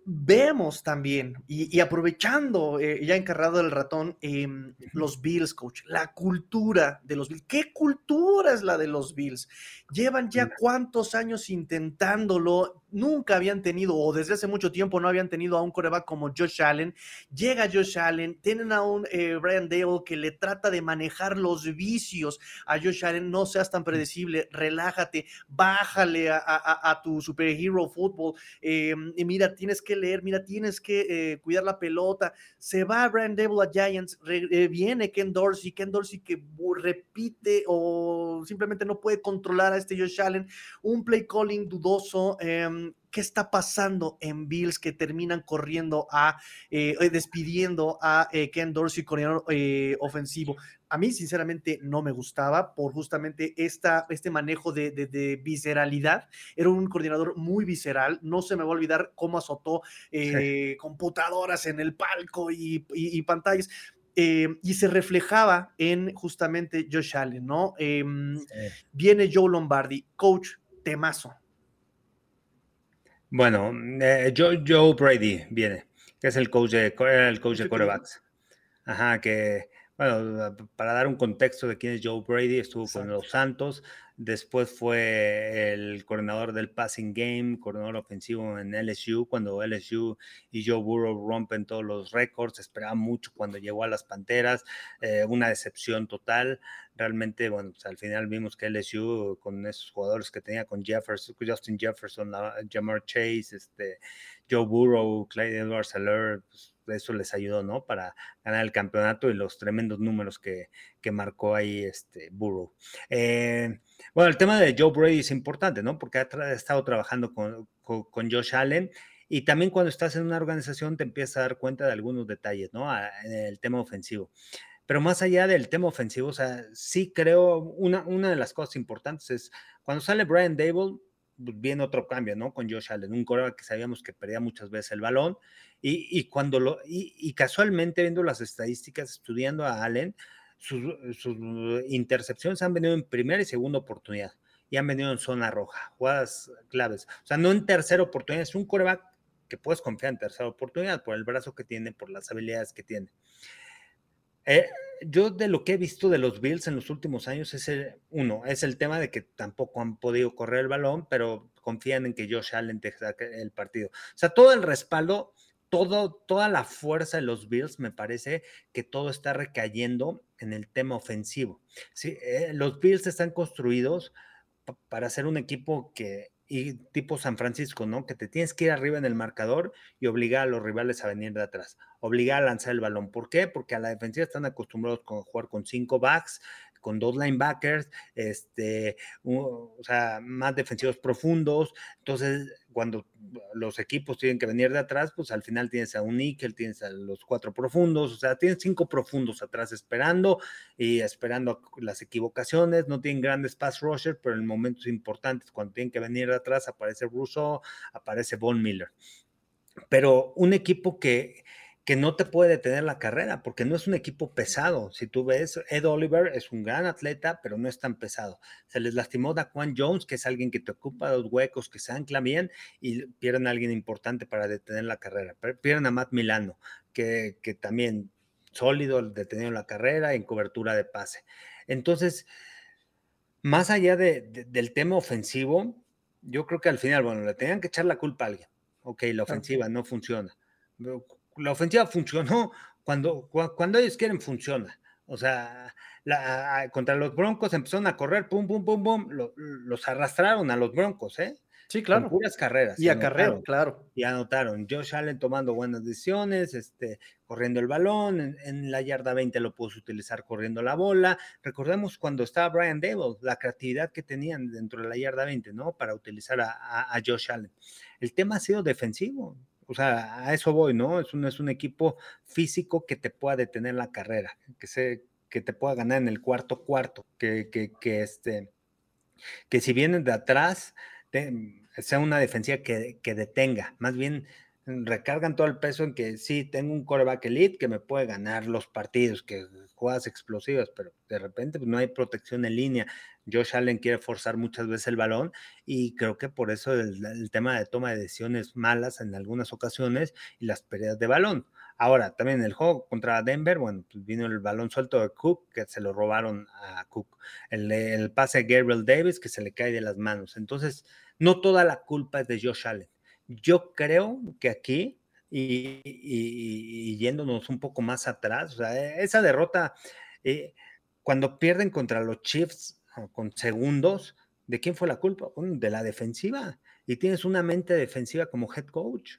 vemos también, y, aprovechando eh, ya encargado el ratón, em, los Bills, coach, la cultura de los Bills. ¿Qué cultura es la de los Bills? Llevan ya cuántos años intentándolo, nunca habían tenido, o desde hace mucho tiempo no habían tenido a un coreback como Josh Allen. Llega Josh Allen, tienen a un eh, Brian Dale que le trata de manejar los vicios a Josh Allen, no seas tan predecible, relájate, bájale a, tu superhero fútbol, em, y mira, tienes que leer, mira, tienes que eh, cuidar la pelota. Se va Brian Dale a Giants, eh, viene Ken Dorsey, Ken Dorsey que repite o simplemente no puede controlar a este Josh Allen, un play calling dudoso. ¿Qué está pasando en Bills que terminan corriendo a, eh, despidiendo a Ken Dorsey, coordinador ofensivo? a mí sinceramente no me gustaba por justamente esta, este manejo de, visceralidad. Era un coordinador muy visceral. No se me va a olvidar cómo azotó eh, computadoras en el palco y, pantallas. Eh, y se reflejaba en justamente Josh Allen, ¿no? Em, viene Joe Lombardi, coach temazo. Bueno, eh, Joe, Brady viene, que es el coach de, el coach de corebacks. Ajá, que bueno, para dar un contexto de quién es Joe Brady, estuvo con los Santos, después fue el coordinador del passing game, coordinador ofensivo en LSU, cuando LSU y Joe Burrow rompen todos los récords, esperaba mucho cuando llegó a las Panteras, eh, una decepción total, realmente, bueno, pues, al final vimos que LSU con esos jugadores que tenía con Jefferson, Justin Jefferson, Jamar Chase, este, Joe Burrow, Clyde edwards helaire pues, eso les ayudó, ¿no? Para ganar el campeonato y los tremendos números que, marcó ahí este Burrow. Eh, bueno, el tema de Joe Brady es importante, ¿no? Porque ha, estado trabajando con, Josh Allen y también cuando estás en una organización te empiezas a dar cuenta de algunos detalles, ¿no? El tema ofensivo. Pero más allá del tema ofensivo, o sea, sí creo, una, una de las cosas importantes es cuando sale Brian Dable, viene otro cambio, ¿no? Con Josh Allen, un coreback que sabíamos que perdía muchas veces el balón y, cuando lo, y, casualmente viendo las estadísticas, estudiando a Allen, sus, intercepciones han venido en primera y segunda oportunidad y han venido en zona roja, jugadas claves. O sea, no en tercera oportunidad, es un coreback que puedes confiar en tercera oportunidad por el brazo que tiene, por las habilidades que tiene. Eh, yo de lo que he visto de los Bills en los últimos años es el, uno, es el tema de que tampoco han podido correr el balón, pero confían en que Josh Allen te saque el partido. O sea, todo el respaldo toda la fuerza de los Bills, me parece que todo está recayendo en el tema ofensivo. Eh, los Bills están construidos para ser un equipo que, tipo San Francisco, ¿no? Que te tienes que ir arriba en el marcador y obligar a los rivales a venir de atrás, obligar a lanzar el balón. ¿Por qué? Porque a la defensiva están acostumbrados a jugar con cinco backs, con dos linebackers, este, o sea, más defensivos profundos. Entonces, cuando los equipos tienen que venir de atrás, pues al final tienes a un níquel, tienes a los cuatro profundos, o sea, tienes cinco profundos atrás esperando y esperando las equivocaciones, no tienen grandes pass rushers, pero en momentos importantes, cuando tienen que venir de atrás, aparece Russo, aparece Von Miller. Pero un equipo que, que no te puede detener la carrera, porque no es un equipo pesado. Si tú ves, Ed Oliver es un gran atleta, pero no es tan pesado. Se les lastimó Daquan Jones, que es alguien que te ocupa los huecos, que se ancla bien, y pierden a alguien importante para detener la carrera. Pierden a Matt Milano, que, que también sólido, detenido la carrera en cobertura de pase. Entonces, más allá del tema ofensivo, yo creo que al final, bueno, le tenían que echar la culpa a alguien. Ok, la ofensiva no funciona la ofensiva funcionó cuando, cuando ellos quieren, funciona. O sea, contra los Broncos empezaron a correr, pum, pum, pum, pum, los arrastraron a los Broncos, ¿eh? Sí, claro. puras carreras. Y acarreo, claro. Y anotaron. Josh Allen tomando buenas decisiones, este, corriendo el balón. En, la yarda 20 lo puedes utilizar corriendo la bola. Recordemos cuando estaba Brian Dable, la creatividad que tenían dentro de la yarda 20, ¿no? Para utilizar a, a Josh Allen. El tema ha sido defensivo. O sea, a eso voy, ¿no? Es un, es un equipo físico que te pueda detener la carrera, que, se, que te pueda ganar en el cuarto cuarto, que, que, que, este, que si vienen de atrás, sea una defensiva que, que detenga, más bien recargan todo el peso en que sí, tengo un coreback elite que me puede ganar los partidos, que juegas explosivas, pero de repente pues, no hay protección en línea. Josh Allen quiere forzar muchas veces el balón y creo que por eso el, tema de toma de decisiones malas en algunas ocasiones y las pérdidas de balón. Ahora, también el juego contra Denver, bueno, pues vino el balón suelto de Cook, que se lo robaron a Cook. El, el pase de Gabriel Davis, que se le cae de las manos. Entonces, no toda la culpa es de Josh Allen yo creo que aquí, y, yéndonos un poco más atrás, o sea, e, esa derrota, eh, cuando pierden contra los Chiefs con segundos, ¿de quién fue la culpa? de la defensiva. Y tienes una mente defensiva como head coach.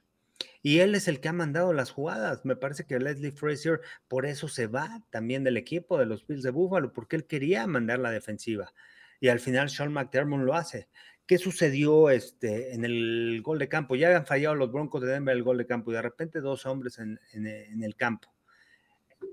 Y él es el que ha mandado las jugadas. Me parece que Leslie Frazier por eso se va también del equipo de los Bills de Buffalo, porque él quería mandar la defensiva. Y al final Sean McDermott lo hace. ¿Qué sucedió este, en el gol de campo? Ya habían fallado los Broncos de Denver el gol de campo y de repente dos hombres en, el campo.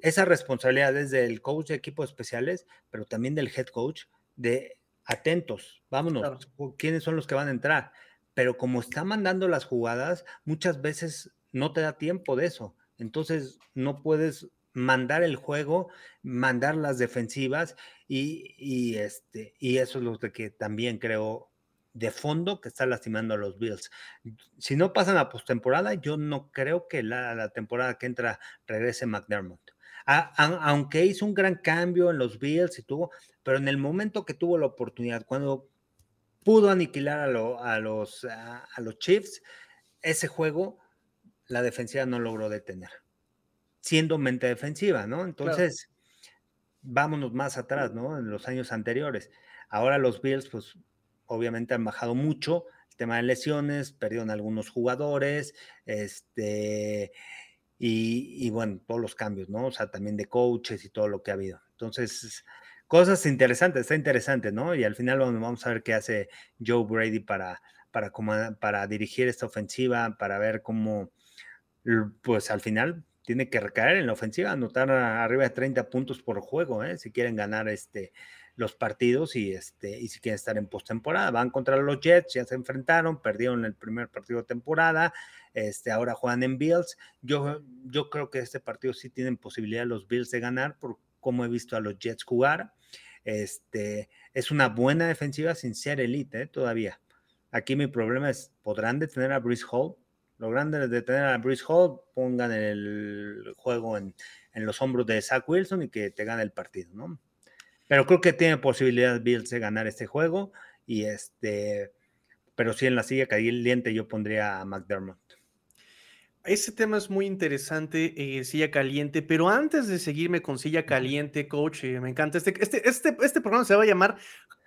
Esa responsabilidad es del coach de equipos especiales, pero también del head coach, de atentos, vámonos, quiénes son los que van a entrar. Pero como está mandando las jugadas, muchas veces no te da tiempo de eso. Entonces no puedes mandar el juego, mandar las defensivas y, este, y eso es lo que también creo de fondo que está lastimando a los Bills. Si no pasan a postemporada, yo no creo que la, temporada que entra regrese McDermott. aunque hizo un gran cambio en los Bills y tuvo, pero en el momento que tuvo la oportunidad, cuando pudo aniquilar a, los, a, los Chiefs, ese juego la defensiva no logró detener, siendo mente defensiva, ¿no? Entonces, vámonos más atrás, ¿no? En los años anteriores. Ahora los Bills, pues obviamente han bajado mucho el tema de lesiones, perdieron algunos jugadores, este, y, bueno, todos los cambios, ¿no? O sea, también de coaches y todo lo que ha habido. Entonces, cosas interesantes, está interesante, ¿no? Y al final vamos a ver qué hace Joe Brady para, para, para dirigir esta ofensiva, para ver cómo, pues al final tiene que recaer en la ofensiva, anotar arriba de 30 puntos por juego, ¿eh? si quieren ganar este, los partidos y, este, y si quieren estar en postemporada. Van contra los Jets, ya se enfrentaron, perdieron el primer partido de temporada, este, ahora juegan en Bills. Yo, yo creo que este partido sí tienen posibilidad los Bills de ganar por cómo he visto a los Jets jugar. Este, es una buena defensiva sin ser elite ¿eh? todavía. Aquí mi problema es, ¿podrán detener a Bruce Hall? Lo grande de detener a Bruce Hall, pongan el juego en, en los hombros de Zach Wilson y que te gane el partido, ¿no? Pero creo que tiene posibilidad Bills de ganar este juego. Y este, pero sí en la silla caliente yo pondría a McDermott. Ese tema es muy interesante, eh, silla caliente, pero antes de seguirme con silla caliente, coach, eh, me encanta este, este, este, este programa se va a llamar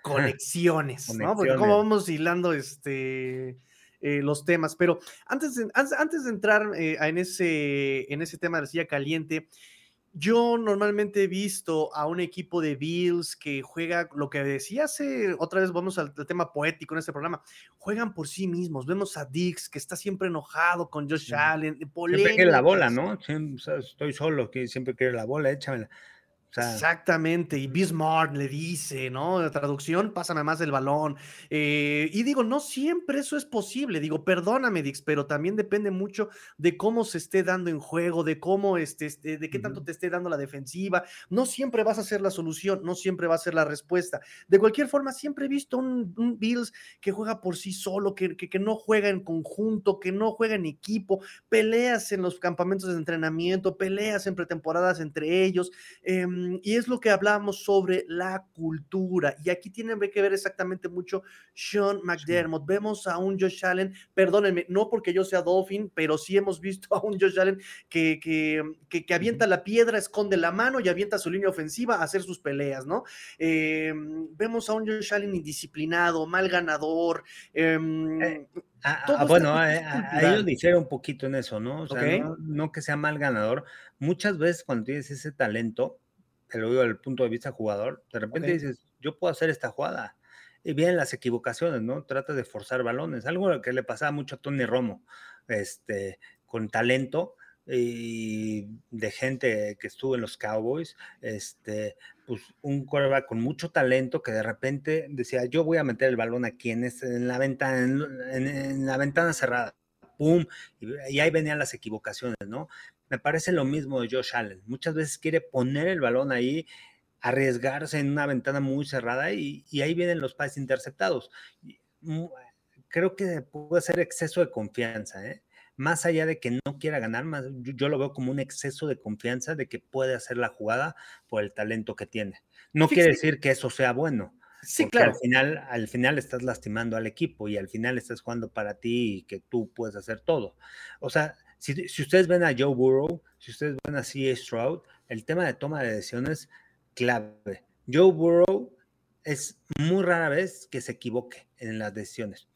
Conexiones, ¿no? Porque cómo vamos hilando este, eh, los temas, pero antes de, antes, de entrar en, ese, en ese tema de la silla caliente, yo normalmente he visto a un equipo de Bills que juega lo que decía hace, otra vez vamos al, tema poético en este programa, juegan por sí mismos. Vemos a Dix que está siempre enojado con Josh Allen, Siempre quiere la bola, ¿no? estoy solo, que siempre quiere la bola, échamela. Exactamente, y Bismarck le dice, ¿no? La traducción, pásame más el balón. Eh, y digo, no siempre eso es posible. Digo, perdóname, Dix, pero también depende mucho de cómo se esté dando en juego, de cómo este, este de qué tanto te esté dando la defensiva. No siempre vas a ser la solución, no siempre va a ser la respuesta. De cualquier forma, siempre he visto un, Bills que juega por sí solo, que, que, no juega en conjunto, que no juega en equipo, peleas en los campamentos de entrenamiento, peleas en pretemporadas entre ellos. Eh, y es lo que hablamos sobre la cultura. Y aquí tiene que ver exactamente mucho Sean McDermott. Vemos a un Josh Allen, perdónenme, no porque yo sea Dolphin, pero sí hemos visto a un Josh Allen que, que, que, avienta la piedra, esconde la mano y avienta su línea ofensiva a hacer sus peleas, ¿no? Em, vemos a un Josh Allen indisciplinado, mal ganador. Em, eh, ah, ah, bueno, a, ellos difiere un poquito en eso, ¿no? O sea, no, no, que sea mal ganador. Muchas veces cuando tienes ese talento, te lo digo desde el punto de vista jugador, de repente dices, yo puedo hacer esta jugada. Y vienen las equivocaciones, ¿no? Trata de forzar balones. Algo que le pasaba mucho a Tony Romo, este, con talento y de gente que estuvo en los Cowboys, este, pues un quarterback con mucho talento que de repente decía, yo voy a meter el balón aquí en, este, en la ventana, en, la ventana cerrada, pum, y, ahí venían las equivocaciones, ¿no? Me parece lo mismo de Josh Allen. Muchas veces quiere poner el balón ahí, arriesgarse en una ventana muy cerrada y, ahí vienen los pases interceptados. Creo que puede ser exceso de confianza, ¿eh? más allá de que no quiera ganar, más, yo, lo veo como un exceso de confianza de que puede hacer la jugada por el talento que tiene. No quiere decir que eso sea bueno. Sí, claro. Al final, al final estás lastimando al equipo y al final estás jugando para ti y que tú puedes hacer todo. O sea, si, ustedes ven a Joe Burrow, si ustedes ven a C.A. Stroud, el tema de toma de decisiones clave. Joe Burrow es muy rara vez que se equivoque en las decisiones.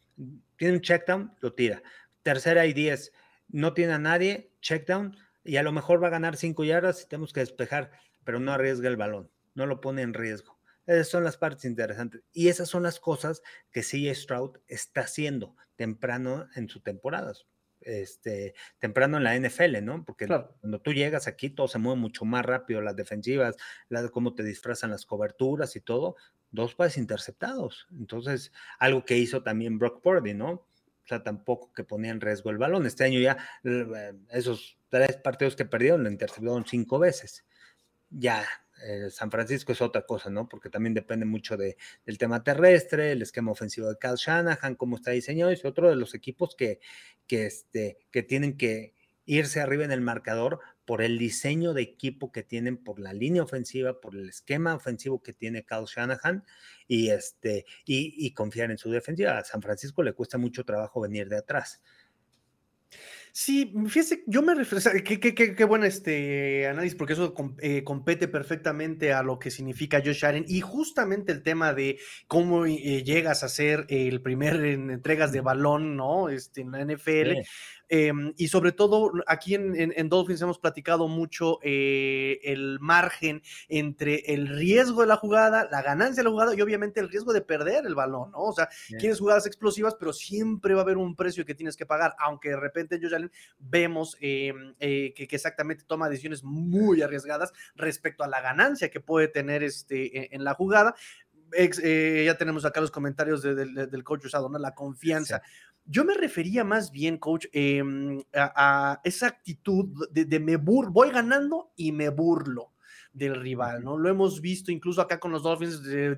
Tiene un checkdown, lo tira. Tercera y diez, no tiene a nadie, checkdown, y a lo mejor va a ganar cinco yardas y tenemos que despejar, pero no arriesga el balón, no lo pone en riesgo. Esas son las partes interesantes. Y esas son las cosas que C.A. Stroud está haciendo temprano en su temporada este, temprano en la NFL, ¿no? Porque cuando tú llegas aquí todo se mueve mucho más rápido, las defensivas, la, cómo te disfrazan las coberturas y todo, dos pases interceptados. Entonces, algo que hizo también Brock Purdy, ¿no? O sea, tampoco que ponía en riesgo el balón. Este año ya eh, esos tres partidos que perdieron lo interceptaron cinco veces. Ya eh, San Francisco es otra cosa, ¿no? Porque también depende mucho de, del tema terrestre, el esquema ofensivo de Kyle Shanahan, cómo está diseñado, es otro de los equipos que, que, este, que tienen que irse arriba en el marcador por el diseño de equipo que tienen, por la línea ofensiva, por el esquema ofensivo que tiene Kyle Shanahan y, este, y, y confiar en su defensiva. A San Francisco le cuesta mucho trabajo venir de atrás. Sí, fíjese, yo me refiero, qué, qué, qué, qué buen este análisis, porque eso eh, compete perfectamente a lo que significa Josh Allen y justamente el tema de cómo eh, llegas a ser el primer en entregas de balón, ¿no? Este, en la NFL. Em, y sobre todo, aquí en, Dolphins hemos platicado mucho eh, el margen entre el riesgo de la jugada, la ganancia de la jugada y obviamente el riesgo de perder el balón, ¿no? O sea, tienes jugadas explosivas, pero siempre va a haber un precio que tienes que pagar, aunque de repente Josh Allen vemos em, eh, que, exactamente toma decisiones muy arriesgadas respecto a la ganancia que puede tener este, e, en la jugada. Eh, ya tenemos acá los comentarios del coach usado, ¿no? La confianza. Yo me refería más bien, coach, em, a, esa actitud de, me burlo, voy ganando y me burlo del rival, ¿no? Lo hemos visto incluso acá con los Dolphins de,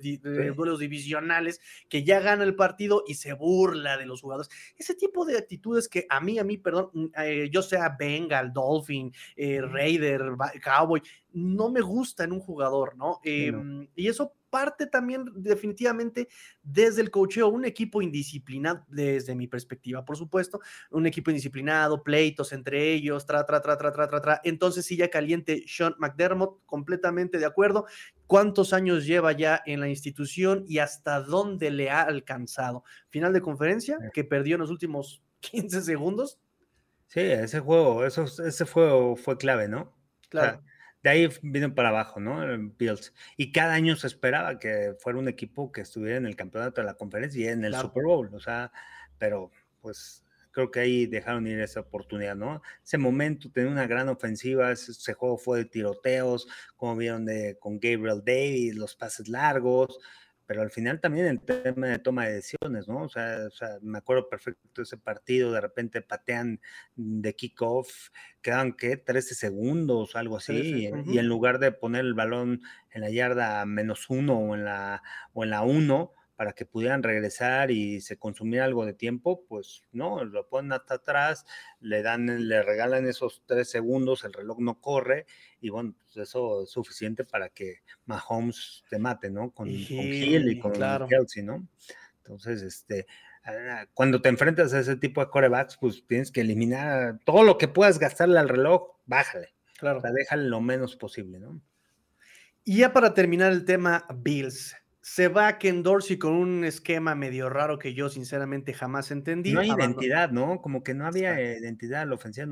duelos divisionales, que ya gana el partido y se burla de los jugadores. Ese tipo de actitudes que a mí, a mí, perdón, mm, eh, yo sea Bengal, Dolphin, eh, Raider, Cowboy, no me gusta en un jugador, ¿no? Em, y eso parte también definitivamente desde el cocheo, un equipo indisciplinado, desde mi perspectiva, por supuesto, un equipo indisciplinado, pleitos entre ellos, tra, tra, tra, tra, tra, tra, tra. Entonces, sí, ya caliente Sean McDermott, completamente de acuerdo. ¿Cuántos años lleva ya en la institución y hasta dónde le ha alcanzado? Final de conferencia, que perdió en los últimos 15 segundos. Sí, ese juego, eso, ese juego fue clave, ¿no? Claro de ahí vino para abajo, ¿no? Bills. Y cada año se esperaba que fuera un equipo que estuviera en el campeonato de la conferencia y en el Super Bowl, o sea, pero pues creo que ahí dejaron ir esa oportunidad, ¿no? Ese momento tenía una gran ofensiva, ese, juego fue de tiroteos, como vieron de, con Gabriel Davis, los pases largos, pero al final también el tema de toma de decisiones, ¿no? O sea, me acuerdo perfecto ese partido, de repente patean de kickoff, quedan, ¿qué? 13 segundos, algo así, y, en lugar de poner el balón en la yarda menos uno o en la, o en la uno, para que pudieran regresar y se consumiera algo de tiempo, pues no, lo ponen hasta atrás, le dan, le regalan esos tres segundos, el reloj no corre, y bueno, pues eso es suficiente para que Mahomes te mate, ¿no? Con, Hill y con Kelsey, ¿no? Entonces, este, ah, cuando te enfrentas a ese tipo de corebacks, pues tienes que eliminar todo lo que puedas gastarle al reloj, bájale. Claro. O sea, déjale lo menos posible, ¿no? Y ya para terminar el tema Bills, se va Ken Dorsey con un esquema medio raro que yo sinceramente jamás entendí. No hay identidad, ¿no? Como que no había identidad la ofensiva.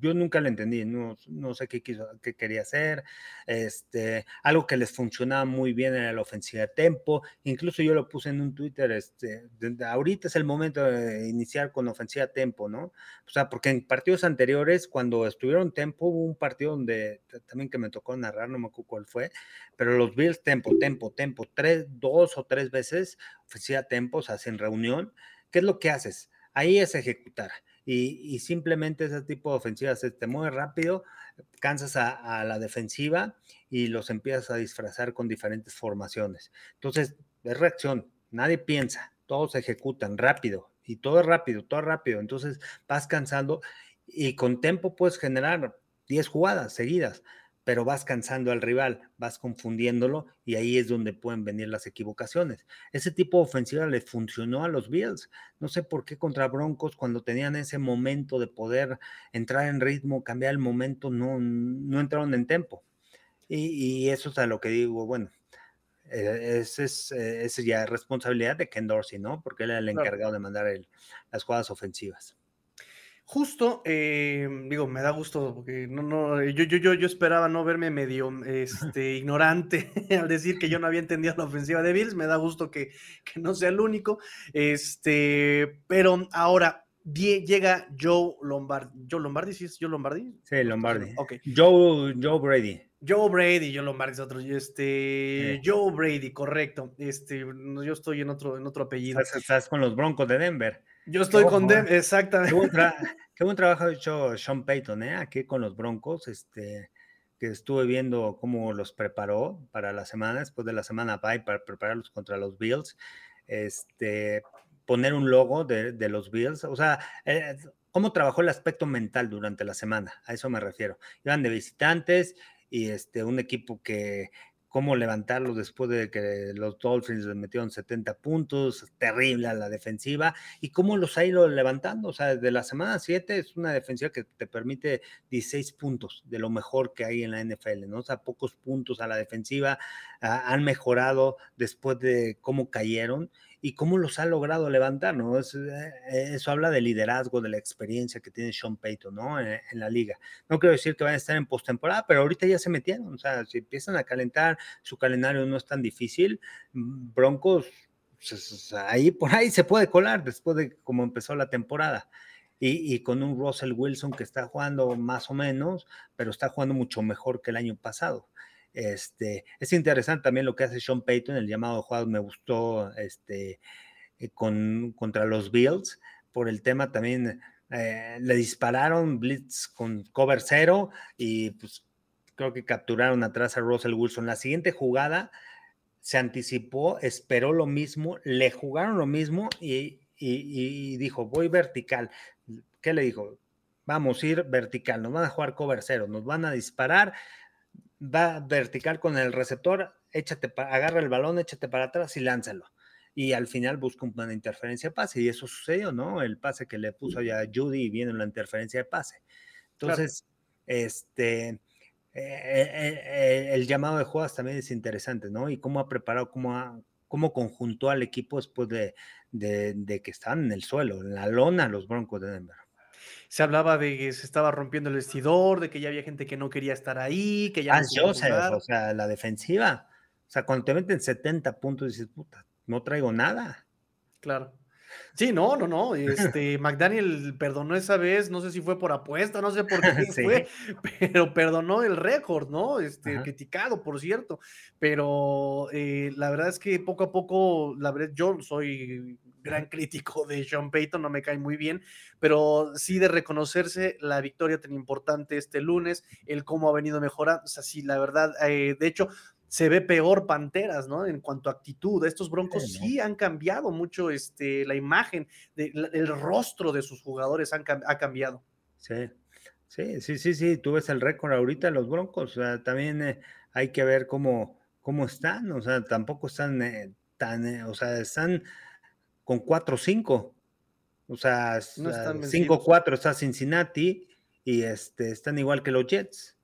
yo nunca la entendí, no, no sé qué, quiso, qué quería hacer. Este, algo que les funcionaba muy bien era la ofensiva de tempo. Incluso yo lo puse en un Twitter, este, ahorita es el momento de iniciar con ofensiva de tempo, ¿no? O sea, porque en partidos anteriores, cuando estuvieron tempo, hubo un partido donde también que me tocó narrar, no me acuerdo cuál fue, pero los Bills tempo, tempo, tempo, tres dos o tres veces ofrecía tempos, hacen reunión. ¿Qué es lo que haces? Ahí es ejecutar. Y, simplemente ese tipo de ofensivas se te mueve rápido, cansas a, la defensiva y los empiezas a disfrazar con diferentes formaciones. Entonces, es reacción, nadie piensa, todos ejecutan rápido y todo es rápido, todo rápido. Entonces vas cansando y con tiempo puedes generar 10 jugadas seguidas pero vas cansando al rival, vas confundiéndolo y ahí es donde pueden venir las equivocaciones. Ese tipo de ofensiva le funcionó a los Bills. No sé por qué contra Broncos, cuando tenían ese momento de poder entrar en ritmo, cambiar el momento, no, no entraron en tempo. Y, eso es a lo que digo, bueno, eh, esa es, eh, ya responsabilidad de Ken Dorsey, ¿no? Porque él era el encargado de mandar las jugadas ofensivas. Justo, eh, digo, me da gusto, porque no, no, yo, yo, yo, yo esperaba no verme medio este, ignorante al decir que yo no había entendido la ofensiva de Bills, me da gusto que, no sea el único, este, pero ahora llega Joe Lombardi, Joe Lombardi, ¿sí es Joe Lombardi? Sí, Lombardi. Joe, Joe Brady. Joe Brady, Joe Lombardi es otro, este, Joe Brady, correcto, este, yo estoy en otro, en otro apellido. estás con los Broncos de Denver. Yo estoy con Dem, exactamente. Qué buen, trabajo ha hecho Sean Payton, ¿eh? Aquí con los Broncos, este, que estuve viendo cómo los preparó para la semana, después de la semana bye, para prepararlos contra los Bills. Este, poner un logo de, los Bills, o sea, eh, cómo trabajó el aspecto mental durante la semana, a eso me refiero. Iban de visitantes y este, un equipo que, cómo levantarlo después de que los Dolphins les metieron 70 puntos, terrible a la defensiva, y cómo los ha ido levantando. O sea, desde la semana 7 es una defensiva que te permite 16 puntos de lo mejor que hay en la NFL, ¿no? O sea, pocos puntos a la defensiva, han mejorado después de cómo cayeron y cómo los ha logrado levantar, ¿no? Eh, eso habla del liderazgo, de la experiencia que tiene Sean Payton, ¿no? En, la liga. No quiero decir que van a estar en postemporada, pero ahorita ya se metieron, o sea, si empiezan a calentar, su calendario no es tan difícil, mm, Broncos, pues, ahí por ahí se puede colar después de cómo empezó la temporada. Y, y, con un Russell Wilson que está jugando más o menos, pero está jugando mucho mejor que el año pasado. Este, es interesante también lo que hace Sean Payton, el llamado de jugadas me gustó este, eh, con, contra los Bills, por el tema también eh, le dispararon blitz con cover cero y pues creo que capturaron atrás a Russell Wilson. La siguiente jugada se anticipó, esperó lo mismo, le jugaron lo mismo y, y dijo, voy vertical. ¿Qué le dijo? Vamos a ir vertical, nos van a jugar cover cero, nos van a disparar, va vertical con el receptor, échate, agarra el balón, échate para atrás y lánzalo. Y al final busca una interferencia de pase, y eso sucedió, ¿no? El pase que le puso ya Judy y viene la interferencia de pase. Entonces, este, eh, eh, eh, el llamado de jugadas también es interesante, ¿no? Y cómo ha preparado, cómo, ha, cómo conjuntó al equipo después de, de, de que estaban en el suelo, en la lona, los Broncos de Denver. Se hablaba de que se estaba rompiendo el vestidor, de que ya había gente que no quería estar ahí, que ya no o sea, la defensiva. O sea, cuando te meten 70 puntos, dices, puta, no traigo nada. Claro. Sí, no, no, no. Este, McDaniel perdonó esa vez, no sé si fue por apuesta, no sé por qué fue, pero perdonó el récord, ¿no? Este, criticado, por cierto. Pero eh, la verdad es que poco a poco, la verdad, yo soy gran crítico de Sean Payton, no me cae muy bien, pero sí de reconocerse la victoria tan importante este lunes, el cómo ha venido mejorando, o sea, sí, la verdad, eh, de hecho, se ve peor Panteras, ¿no? En cuanto a actitud, estos Broncos sí, han cambiado mucho este, la imagen, el rostro de sus jugadores han, ha cambiado. Sí, sí, sí, sí, sí, tú ves el récord ahorita los Broncos, o sea, también eh, hay que ver cómo, cómo están, o sea, tampoco están eh, tan, eh, o sea, están con 4-5, o sea, 5-4 está Cincinnati y este, están igual que los Jets.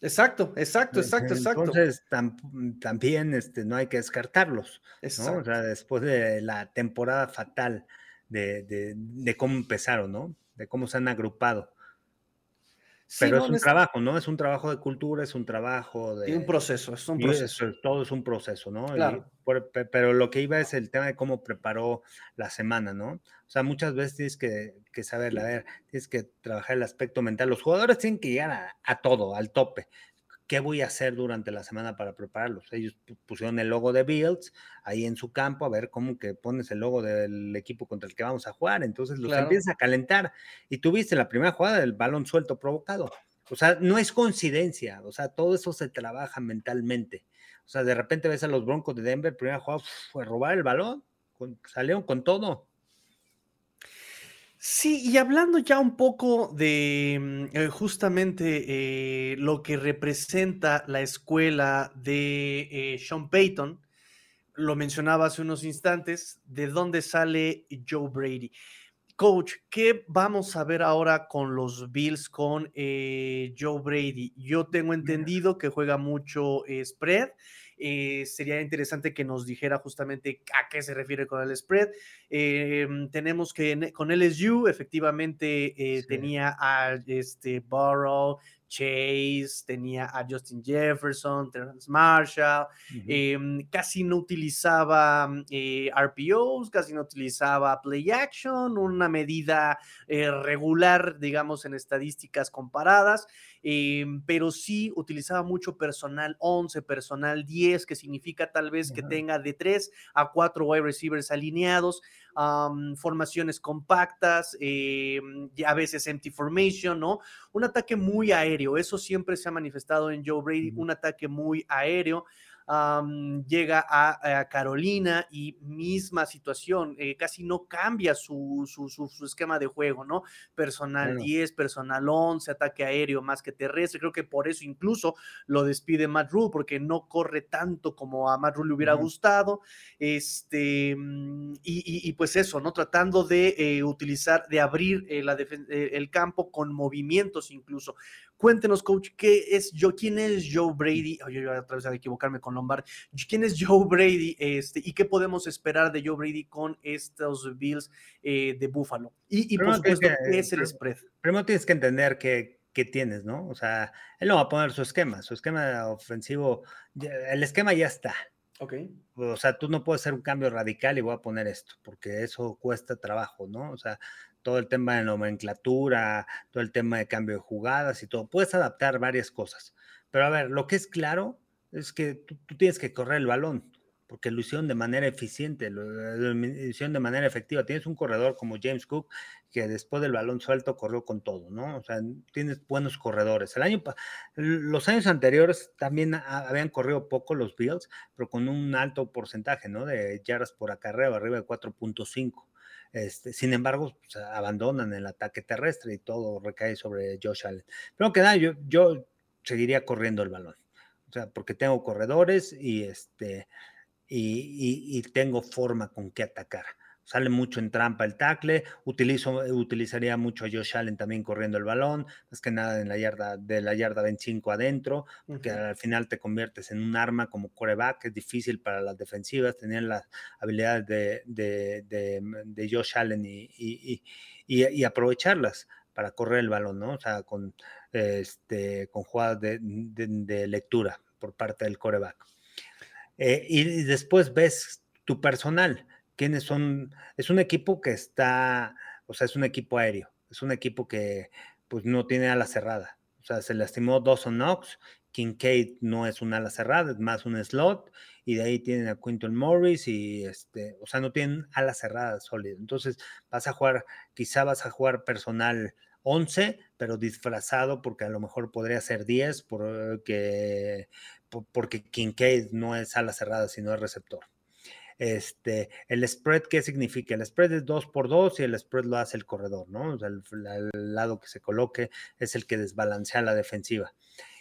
Exacto, exacto, exacto, exacto. Entonces también este, no hay que descartarlos. O sea, después de la temporada fatal de, de, cómo empezaron, ¿no? De cómo se han agrupado. Pero es un trabajo, ¿no? Es un trabajo de cultura, es un trabajo de... Y un proceso, es un proceso. todo es un proceso, ¿no? Claro. pero lo que iba es el tema de cómo preparó la semana, ¿no? O sea, muchas veces tienes que, que saber, a ver, tienes que trabajar el aspecto mental. Los jugadores tienen que llegar a todo, al tope. ¿Qué voy a hacer durante la semana para prepararlos? Ellos pusieron el logo de Bills ahí en su campo, a ver cómo que pones el logo del equipo contra el que vamos a jugar. Entonces los empiezas a calentar. Y tuviste la primera jugada del balón suelto provocado. O sea, no es coincidencia. O sea, todo eso se trabaja mentalmente. O sea, de repente ves a los Broncos de Denver, primera jugada fue robar el balón, salieron con todo. Sí, y hablando ya un poco de mm, eh, justamente eh, lo que representa la escuela de eh, Sean Payton, lo mencionaba hace unos instantes, de dónde sale Joe Brady. Coach, ¿qué vamos a ver ahora con los Bills con Joe Brady? Yo tengo entendido que juega mucho spread. Eh, sería interesante que nos dijera justamente a qué se refiere con el spread. Em, tenemos que con LSU efectivamente eh, tenía a este Burrow, Chase, tenía a Justin Jefferson, Terrence Marshall, em, casi no utilizaba eh, RPOs, casi no utilizaba play action, una medida regular, digamos, en estadísticas comparadas. Em, pero sí utilizaba mucho personal 11, personal 10, que significa tal vez que tenga de 3 a 4 wide receivers alineados, formaciones compactas, em, a veces empty formation, ¿no? Un ataque muy aéreo, eso siempre se ha manifestado en Joe Brady, un ataque muy aéreo llega a, Carolina y misma situación, eh, casi no cambia su, su, esquema de juego, ¿no? Personal 10, personal 11, ataque aéreo más que terrestre, creo que por eso incluso lo despide Matt Rule, porque no corre tanto como a Matt Rule le hubiera gustado, este, mm, y, pues eso, ¿no? Tratando de eh, utilizar, de abrir eh, la el campo con movimientos incluso. Cuéntenos, coach, ¿qué es yo? ¿Quién es Joe Brady? Oye, yo otra vez a equivocarme con Lombard. ¿Quién es Joe Brady? Este, ¿Y qué podemos esperar de Joe Brady con estos Bills eh, de Buffalo? Y, por supuesto, ¿qué es el spread? Primero tienes que entender que qué tienes, ¿no? O sea, él no va a poner su esquema, su esquema ofensivo, el esquema ya está. Ok. O sea, tú no puedes hacer un cambio radical y voy a poner esto, porque eso cuesta trabajo, ¿no? O sea, todo el tema de nomenclatura, todo el tema de cambio de jugadas y todo. Puedes adaptar varias cosas. Pero a ver, lo que es claro es que tú, tienes que correr el balón, porque lo hicieron de manera eficiente, lo, hicieron de manera efectiva. Tienes un corredor como James Cook que después del balón suelto corrió con todo, ¿no? O sea, tienes buenos corredores. El año, los años anteriores también habían corrido poco los Bills, pero con un alto porcentaje, ¿no? De yardas por acarreo, arriba de 4.5. Este, sin embargo, pues, abandonan el ataque terrestre y todo recae sobre Josh Allen. Pero que nada, yo, yo seguiría corriendo el balón. O sea, porque tengo corredores y este y, tengo forma con qué atacar. Sale mucho en trampa el tackle, utilizo, utilizaría mucho a Josh Allen también corriendo el balón, más que nada en la yarda, de la yarda 25 adentro, porque al final te conviertes en un arma como coreback, es difícil para las defensivas tener las habilidades de, de, Josh Allen y, y, aprovecharlas para correr el balón, ¿no? O sea, con, este, con jugadas de, lectura por parte del coreback. Eh, y después ves tu personal quiénes son, es un equipo que está, o sea, es un equipo aéreo, es un equipo que pues no tiene ala cerrada. O sea, se lastimó Dawson Knox, Kincaid no es un ala cerrada, es más un slot, y de ahí tienen a Quinton Morris y este, o sea, no tienen ala cerrada sólida. Entonces, vas a jugar, quizá vas a jugar personal 11, pero disfrazado porque a lo mejor podría ser 10 porque, porque Kincaid no es ala cerrada, sino es receptor. Este, el spread, ¿qué significa? El spread es 2 por 2 y el spread lo hace el corredor, ¿no? O sea, el, lado que se coloque es el que desbalancea la defensiva.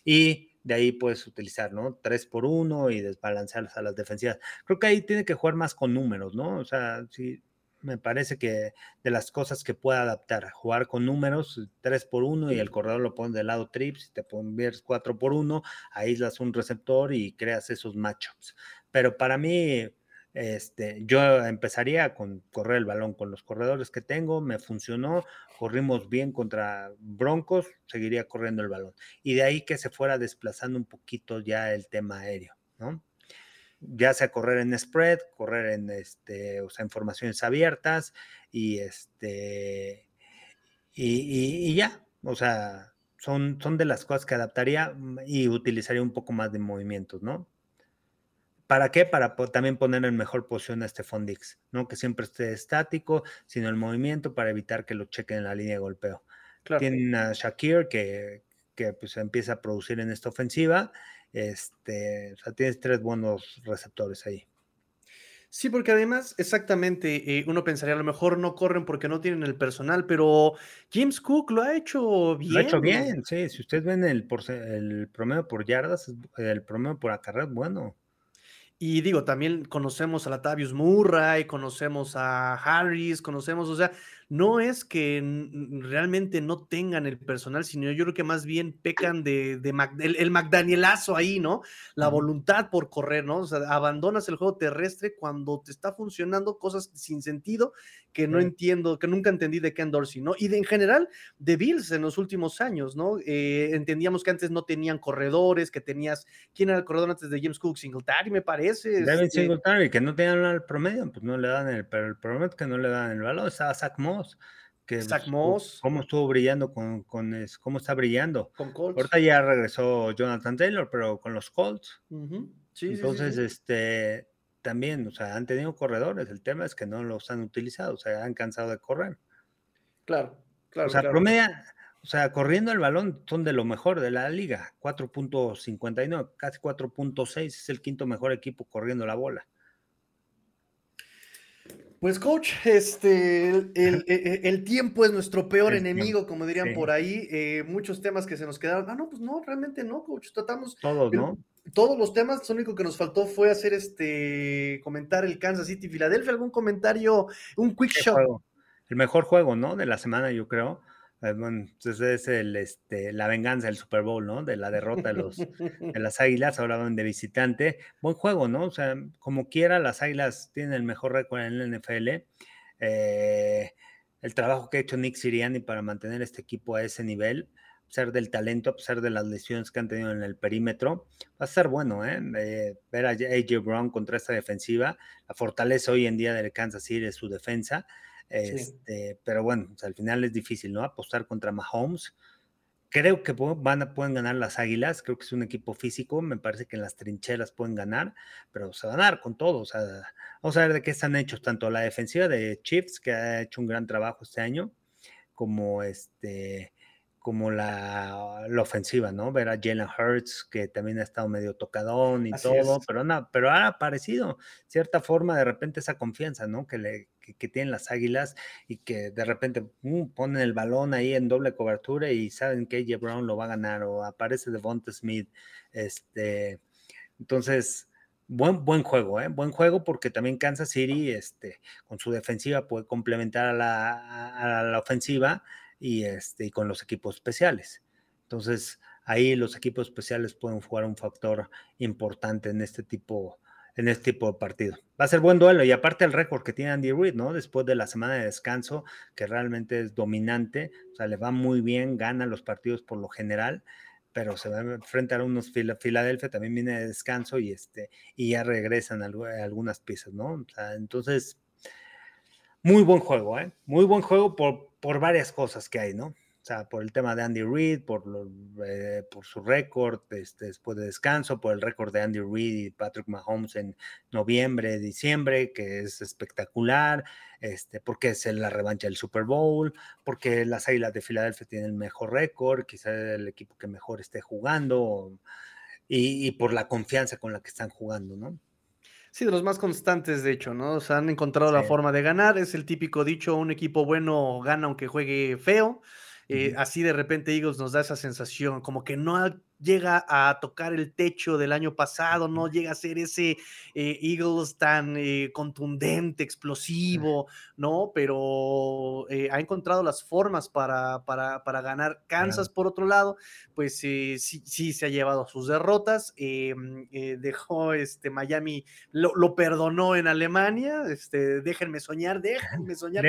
Y de ahí puedes utilizar, ¿no? 3 por 1 y desbalancear a las defensivas. Creo que ahí tiene que jugar más con números, ¿no? O sea, sí, me parece que de las cosas que pueda adaptar, jugar con números 3 por 1 y el corredor lo pones del lado trips, y te pones 4 por 1, aíslas un receptor y creas esos matchups. Pero para mí, este, yo empezaría con correr el balón con los corredores que tengo, me funcionó, corrimos bien contra Broncos, seguiría corriendo el balón. Y de ahí que se fuera desplazando un poquito ya el tema aéreo, ¿no? Ya sea correr en spread, correr en este, o sea, informaciones abiertas y este y ya, o sea, son, son de las cosas que adaptaría mm, y utilizaría un poco más de movimientos, ¿no? ¿Para qué? Para también poner en mejor posición a este Fondix, ¿no? Que siempre esté estático, sino el movimiento para evitar que lo chequen en la línea de golpeo. Tienen a Shakir que, que pues empieza a producir en esta ofensiva. Este, o sea, tienes tres buenos receptores ahí. Sí, porque además, exactamente, eh, uno pensaría a lo mejor no corren porque no tienen el personal, pero James Cook lo ha hecho bien. Lo ha hecho bien, sí. Si ustedes ven el, el promedio por yardas, el promedio por acarreo, bueno. Y digo, también conocemos a Latavius Murray, conocemos a Harris, conocemos, o sea, no es que realmente no tengan el personal, sino yo creo que más bien pecan de, de el, el, McDanielazo ahí, ¿no? La voluntad por correr, ¿no? O sea, abandonas el juego terrestre cuando te está funcionando cosas sin sentido que no entiendo, que nunca entendí de Ken Dorsey, ¿no? Y de, en general de Bills en los últimos años, ¿no? Eh, entendíamos que antes no tenían corredores, que tenías, ¿quién era el corredor antes de James Cook? Singletary, me parece. David este Singletary, que no tenían el promedio, pues no le dan el, pero el promedio que no le dan el valor, estaba Zach Moss. Que, Zach pues, Moss. Cómo estuvo brillando con, con cómo está brillando. Con Colts. Ahorita ya regresó Jonathan Taylor, pero con los Colts. sí, Entonces, este, también, o sea, han tenido corredores, el tema es que no los han utilizado, o sea, han cansado de correr. Claro, claro. O sea, promedia, o sea, corriendo el balón son de lo mejor de la liga, 4.59, casi 4.6, es el quinto mejor equipo corriendo la bola. Pues coach, este, el, e, e, tiempo es nuestro peor enemigo, como dirían por ahí. Eh, muchos temas que se nos quedaron. Ah, no, pues no, realmente no, coach. Tratamos. Todos, ¿no? Todos los temas. Lo único que nos faltó fue hacer este, comentar el Kansas City Filadelfia. ¿Algún comentario? Un quick shot. El mejor juego, ¿no? De la semana, yo creo. Eh, entonces es el, este, la venganza del Super Bowl, ¿no? De la derrota de, los, de las Águilas, van de visitante. Buen juego, ¿no? O sea, como quiera, las Águilas tienen el mejor récord en la NFL. Eh, el trabajo que ha hecho Nick Siriani para mantener este equipo a ese nivel, pesar del talento, a pesar de las lesiones que han tenido en el perímetro, va a ser bueno, ¿eh? eh ver a AJ Brown contra esta defensiva. La fortaleza hoy en día del Kansas City es su defensa. Este, Pero bueno, al final es difícil, ¿no? Apostar contra Mahomes. Creo que van a, pueden ganar las Águilas, creo que es un equipo físico, me parece que en las trincheras pueden ganar, pero se van a dar con todo. O sea, vamos a ver de qué están hechos, tanto la defensiva de Chiefs, que ha hecho un gran trabajo este año, como este como la, la, ofensiva, ¿no? Ver a Jalen Hurts, que también ha estado medio tocadón y todo, pero, no, pero ha aparecido cierta forma de repente esa confianza, ¿no? Que, le, que, tienen las águilas y que de repente uh, ponen el balón ahí en doble cobertura y saben que AJ Brown lo va a ganar o aparece Devonta Smith. Este, entonces, Buen, buen juego, ¿eh? Buen juego porque también Kansas City, este, con su defensiva puede complementar a la, a la ofensiva y, este, y con los equipos especiales. Entonces, ahí los equipos especiales pueden jugar un factor importante en este tipo en este tipo de partido. Va a ser buen duelo y aparte el récord que tiene Andy Reid, ¿no? Después de la semana de descanso, que realmente es dominante, o sea, le va muy bien, gana los partidos por lo general, pero se va a enfrentar a unos Filadelfia, también viene de descanso y este y ya regresan algunas piezas, ¿no? Entonces muy buen juego, ¿eh? Muy buen juego por, por varias cosas que hay, ¿no? O sea, por el tema de Andy Reid, por, eh, por su récord este, después de descanso, por el récord de Andy Reid y Patrick Mahomes en noviembre, diciembre, que es espectacular, este, porque es la revancha del Super Bowl, porque las Águilas de Filadelfia tienen el mejor récord, quizá el equipo que mejor esté jugando, y, por la confianza con la que están jugando, ¿no? Sí, de los más constantes, de hecho, ¿no? O sea, han encontrado la forma de ganar. Es el típico dicho, un equipo bueno gana aunque juegue feo. Eh, así de repente Eagles nos da esa sensación, como que no llega a tocar el techo del año pasado, no llega a ser ese eh, Eagles tan eh, contundente, explosivo, ¿no? Pero ha encontrado las formas para, para, para ganar. Kansas, por otro lado, pues sí, sí se ha llevado sus derrotas, dejó este Miami, lo, perdonó en Alemania, este, déjenme soñar, déjenme soñar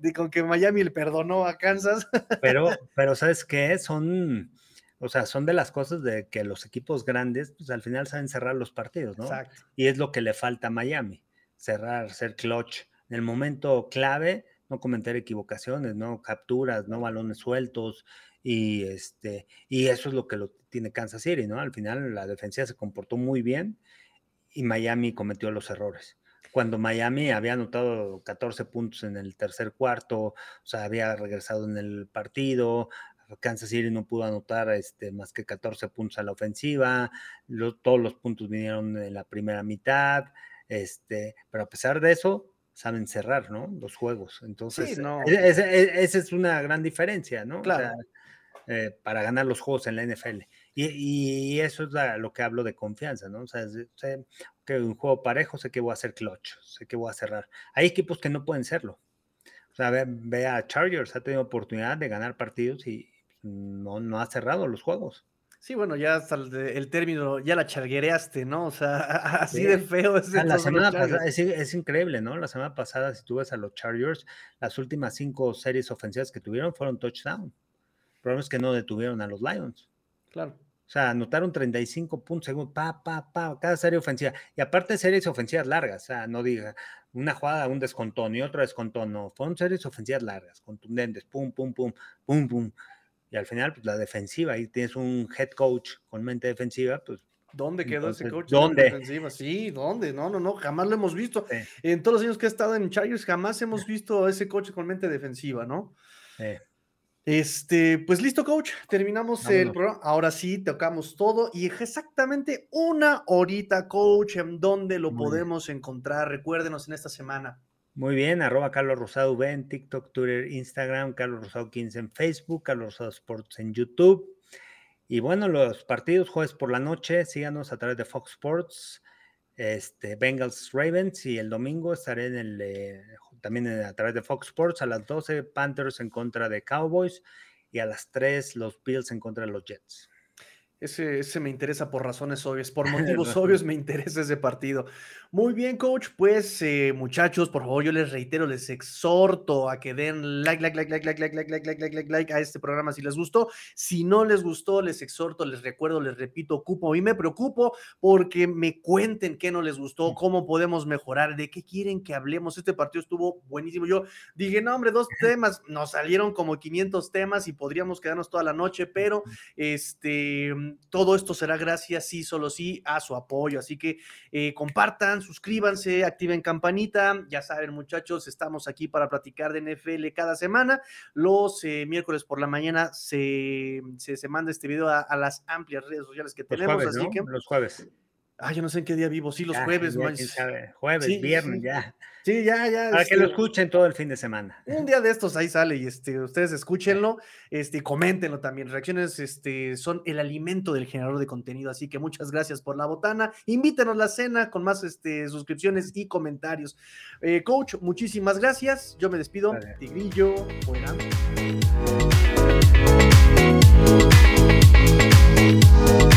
de con que Miami le perdonó a Kansas. Pero, pero ¿sabes qué? Son, o sea, son de las cosas de que los equipos grandes, pues al final saben cerrar los partidos, ¿no? Exacto. Y es lo que le falta a Miami, cerrar, ser clutch. En el momento clave, no cometer equivocaciones, no capturas, no balones sueltos, y este, y eso es lo que lo tiene Kansas City, ¿no? Al final la defensa se comportó muy bien y Miami cometió los errores cuando Miami había anotado 14 puntos en el tercer cuarto, o sea, había regresado en el partido, Kansas City no pudo anotar este, más que 14 puntos a la ofensiva, todos los puntos vinieron en la primera mitad, este, pero a pesar de eso, saben cerrar, ¿no? Los juegos. Entonces, no. E, esa es una gran diferencia, ¿no? Claro. Eh, para ganar los juegos en la NFL. Y, eso es lo que hablo de confianza, ¿no? O sea, sé que un juego parejo, sé que voy a hacer clutch, sé que voy a cerrar. Hay equipos que no pueden serlo. O sea, ve, a Chargers, ha tenido oportunidad de ganar partidos y no, no ha cerrado los juegos. Sí, bueno, ya hasta el, término, ya la charguereaste, ¿no? O sea, así de feo es. La semana pasada, es, increíble, ¿no? La semana pasada, si tú ves a los Chargers, las últimas cinco series ofensivas que tuvieron fueron touchdown. El problema es que no detuvieron a los Lions. Claro. O sea, anotaron 35 puntos según pa, pa, pa, cada serie ofensiva. Y aparte series ofensivas largas, o sea, no diga una jugada, un descontón y otro descontón, no, fueron series ofensivas largas, contundentes, pum, pum, pum, pum, pum. Y al final, pues la defensiva, ahí tienes un head coach con mente defensiva, pues ¿Dónde quedó ese coach? ¿Dónde? Defensiva? Sí, ¿dónde? No, no, no, jamás lo hemos visto. En todos los años que he estado en Chargers, jamás hemos visto a ese coach con mente defensiva, ¿no? Sí. Este, pues listo, coach. Terminamos el programa. Ahora sí, tocamos todo y exactamente una horita, coach, en donde lo podemos encontrar. Recuérdenos en esta semana. Muy bien, arroba Carlos Rosado V en TikTok, Twitter, Instagram, Carlos Rosado 15 en Facebook, Carlos Rosado Sports en YouTube. Y bueno, los partidos jueves por la noche, síganos a través de Fox Sports, este, Bengals Ravens y el domingo estaré en el eh, también a través de Fox Sports a las 12 Panthers en contra de Cowboys y a las 3 los Bills en contra de los Jets. Ese, me interesa por razones obvias, por motivos obvios me interesa ese partido. Muy bien, coach. Pues, eh, muchachos, por favor, yo les reitero, les exhorto a que den like, like, like, like, like, like, like, like, like, like, like, like a este programa si les gustó. Si no les gustó, les exhorto, les recuerdo, les repito, ocupo y me preocupo porque me cuenten qué no les gustó, cómo podemos mejorar, de qué quieren que hablemos. Este partido estuvo buenísimo. Yo dije, no, hombre, dos temas, nos salieron como 500 temas y podríamos quedarnos toda la noche, pero este todo esto será gracias, sí, solo sí, a su apoyo. Así que eh, compartan, suscríbanse, activen campanita. Ya saben, muchachos, estamos aquí para platicar de NFL cada semana. Los eh, miércoles por la mañana se, se, manda este video a, las amplias redes sociales que tenemos. así que, los jueves. Ah, yo no sé en qué día vivo. Sí, los jueves, Jueves, viernes, ya. Sí, ya, ya. Para que lo este escuchen todo el fin de semana. Un día de estos ahí sale y este, ustedes escúchenlo, este, coméntenlo también. Reacciones este, son el alimento del generador de contenido, así que muchas gracias por la botana. Invítenos la cena con más este, suscripciones y comentarios. Eh, coach, muchísimas gracias. Yo me despido. Tigrillo, fuera. Let's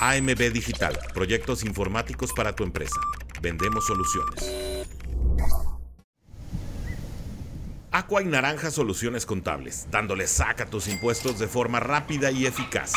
AMB Digital, proyectos informáticos para tu empresa. Vendemos soluciones. Aqua y Naranja Soluciones Contables, dándole saca a tus impuestos de forma rápida y eficaz.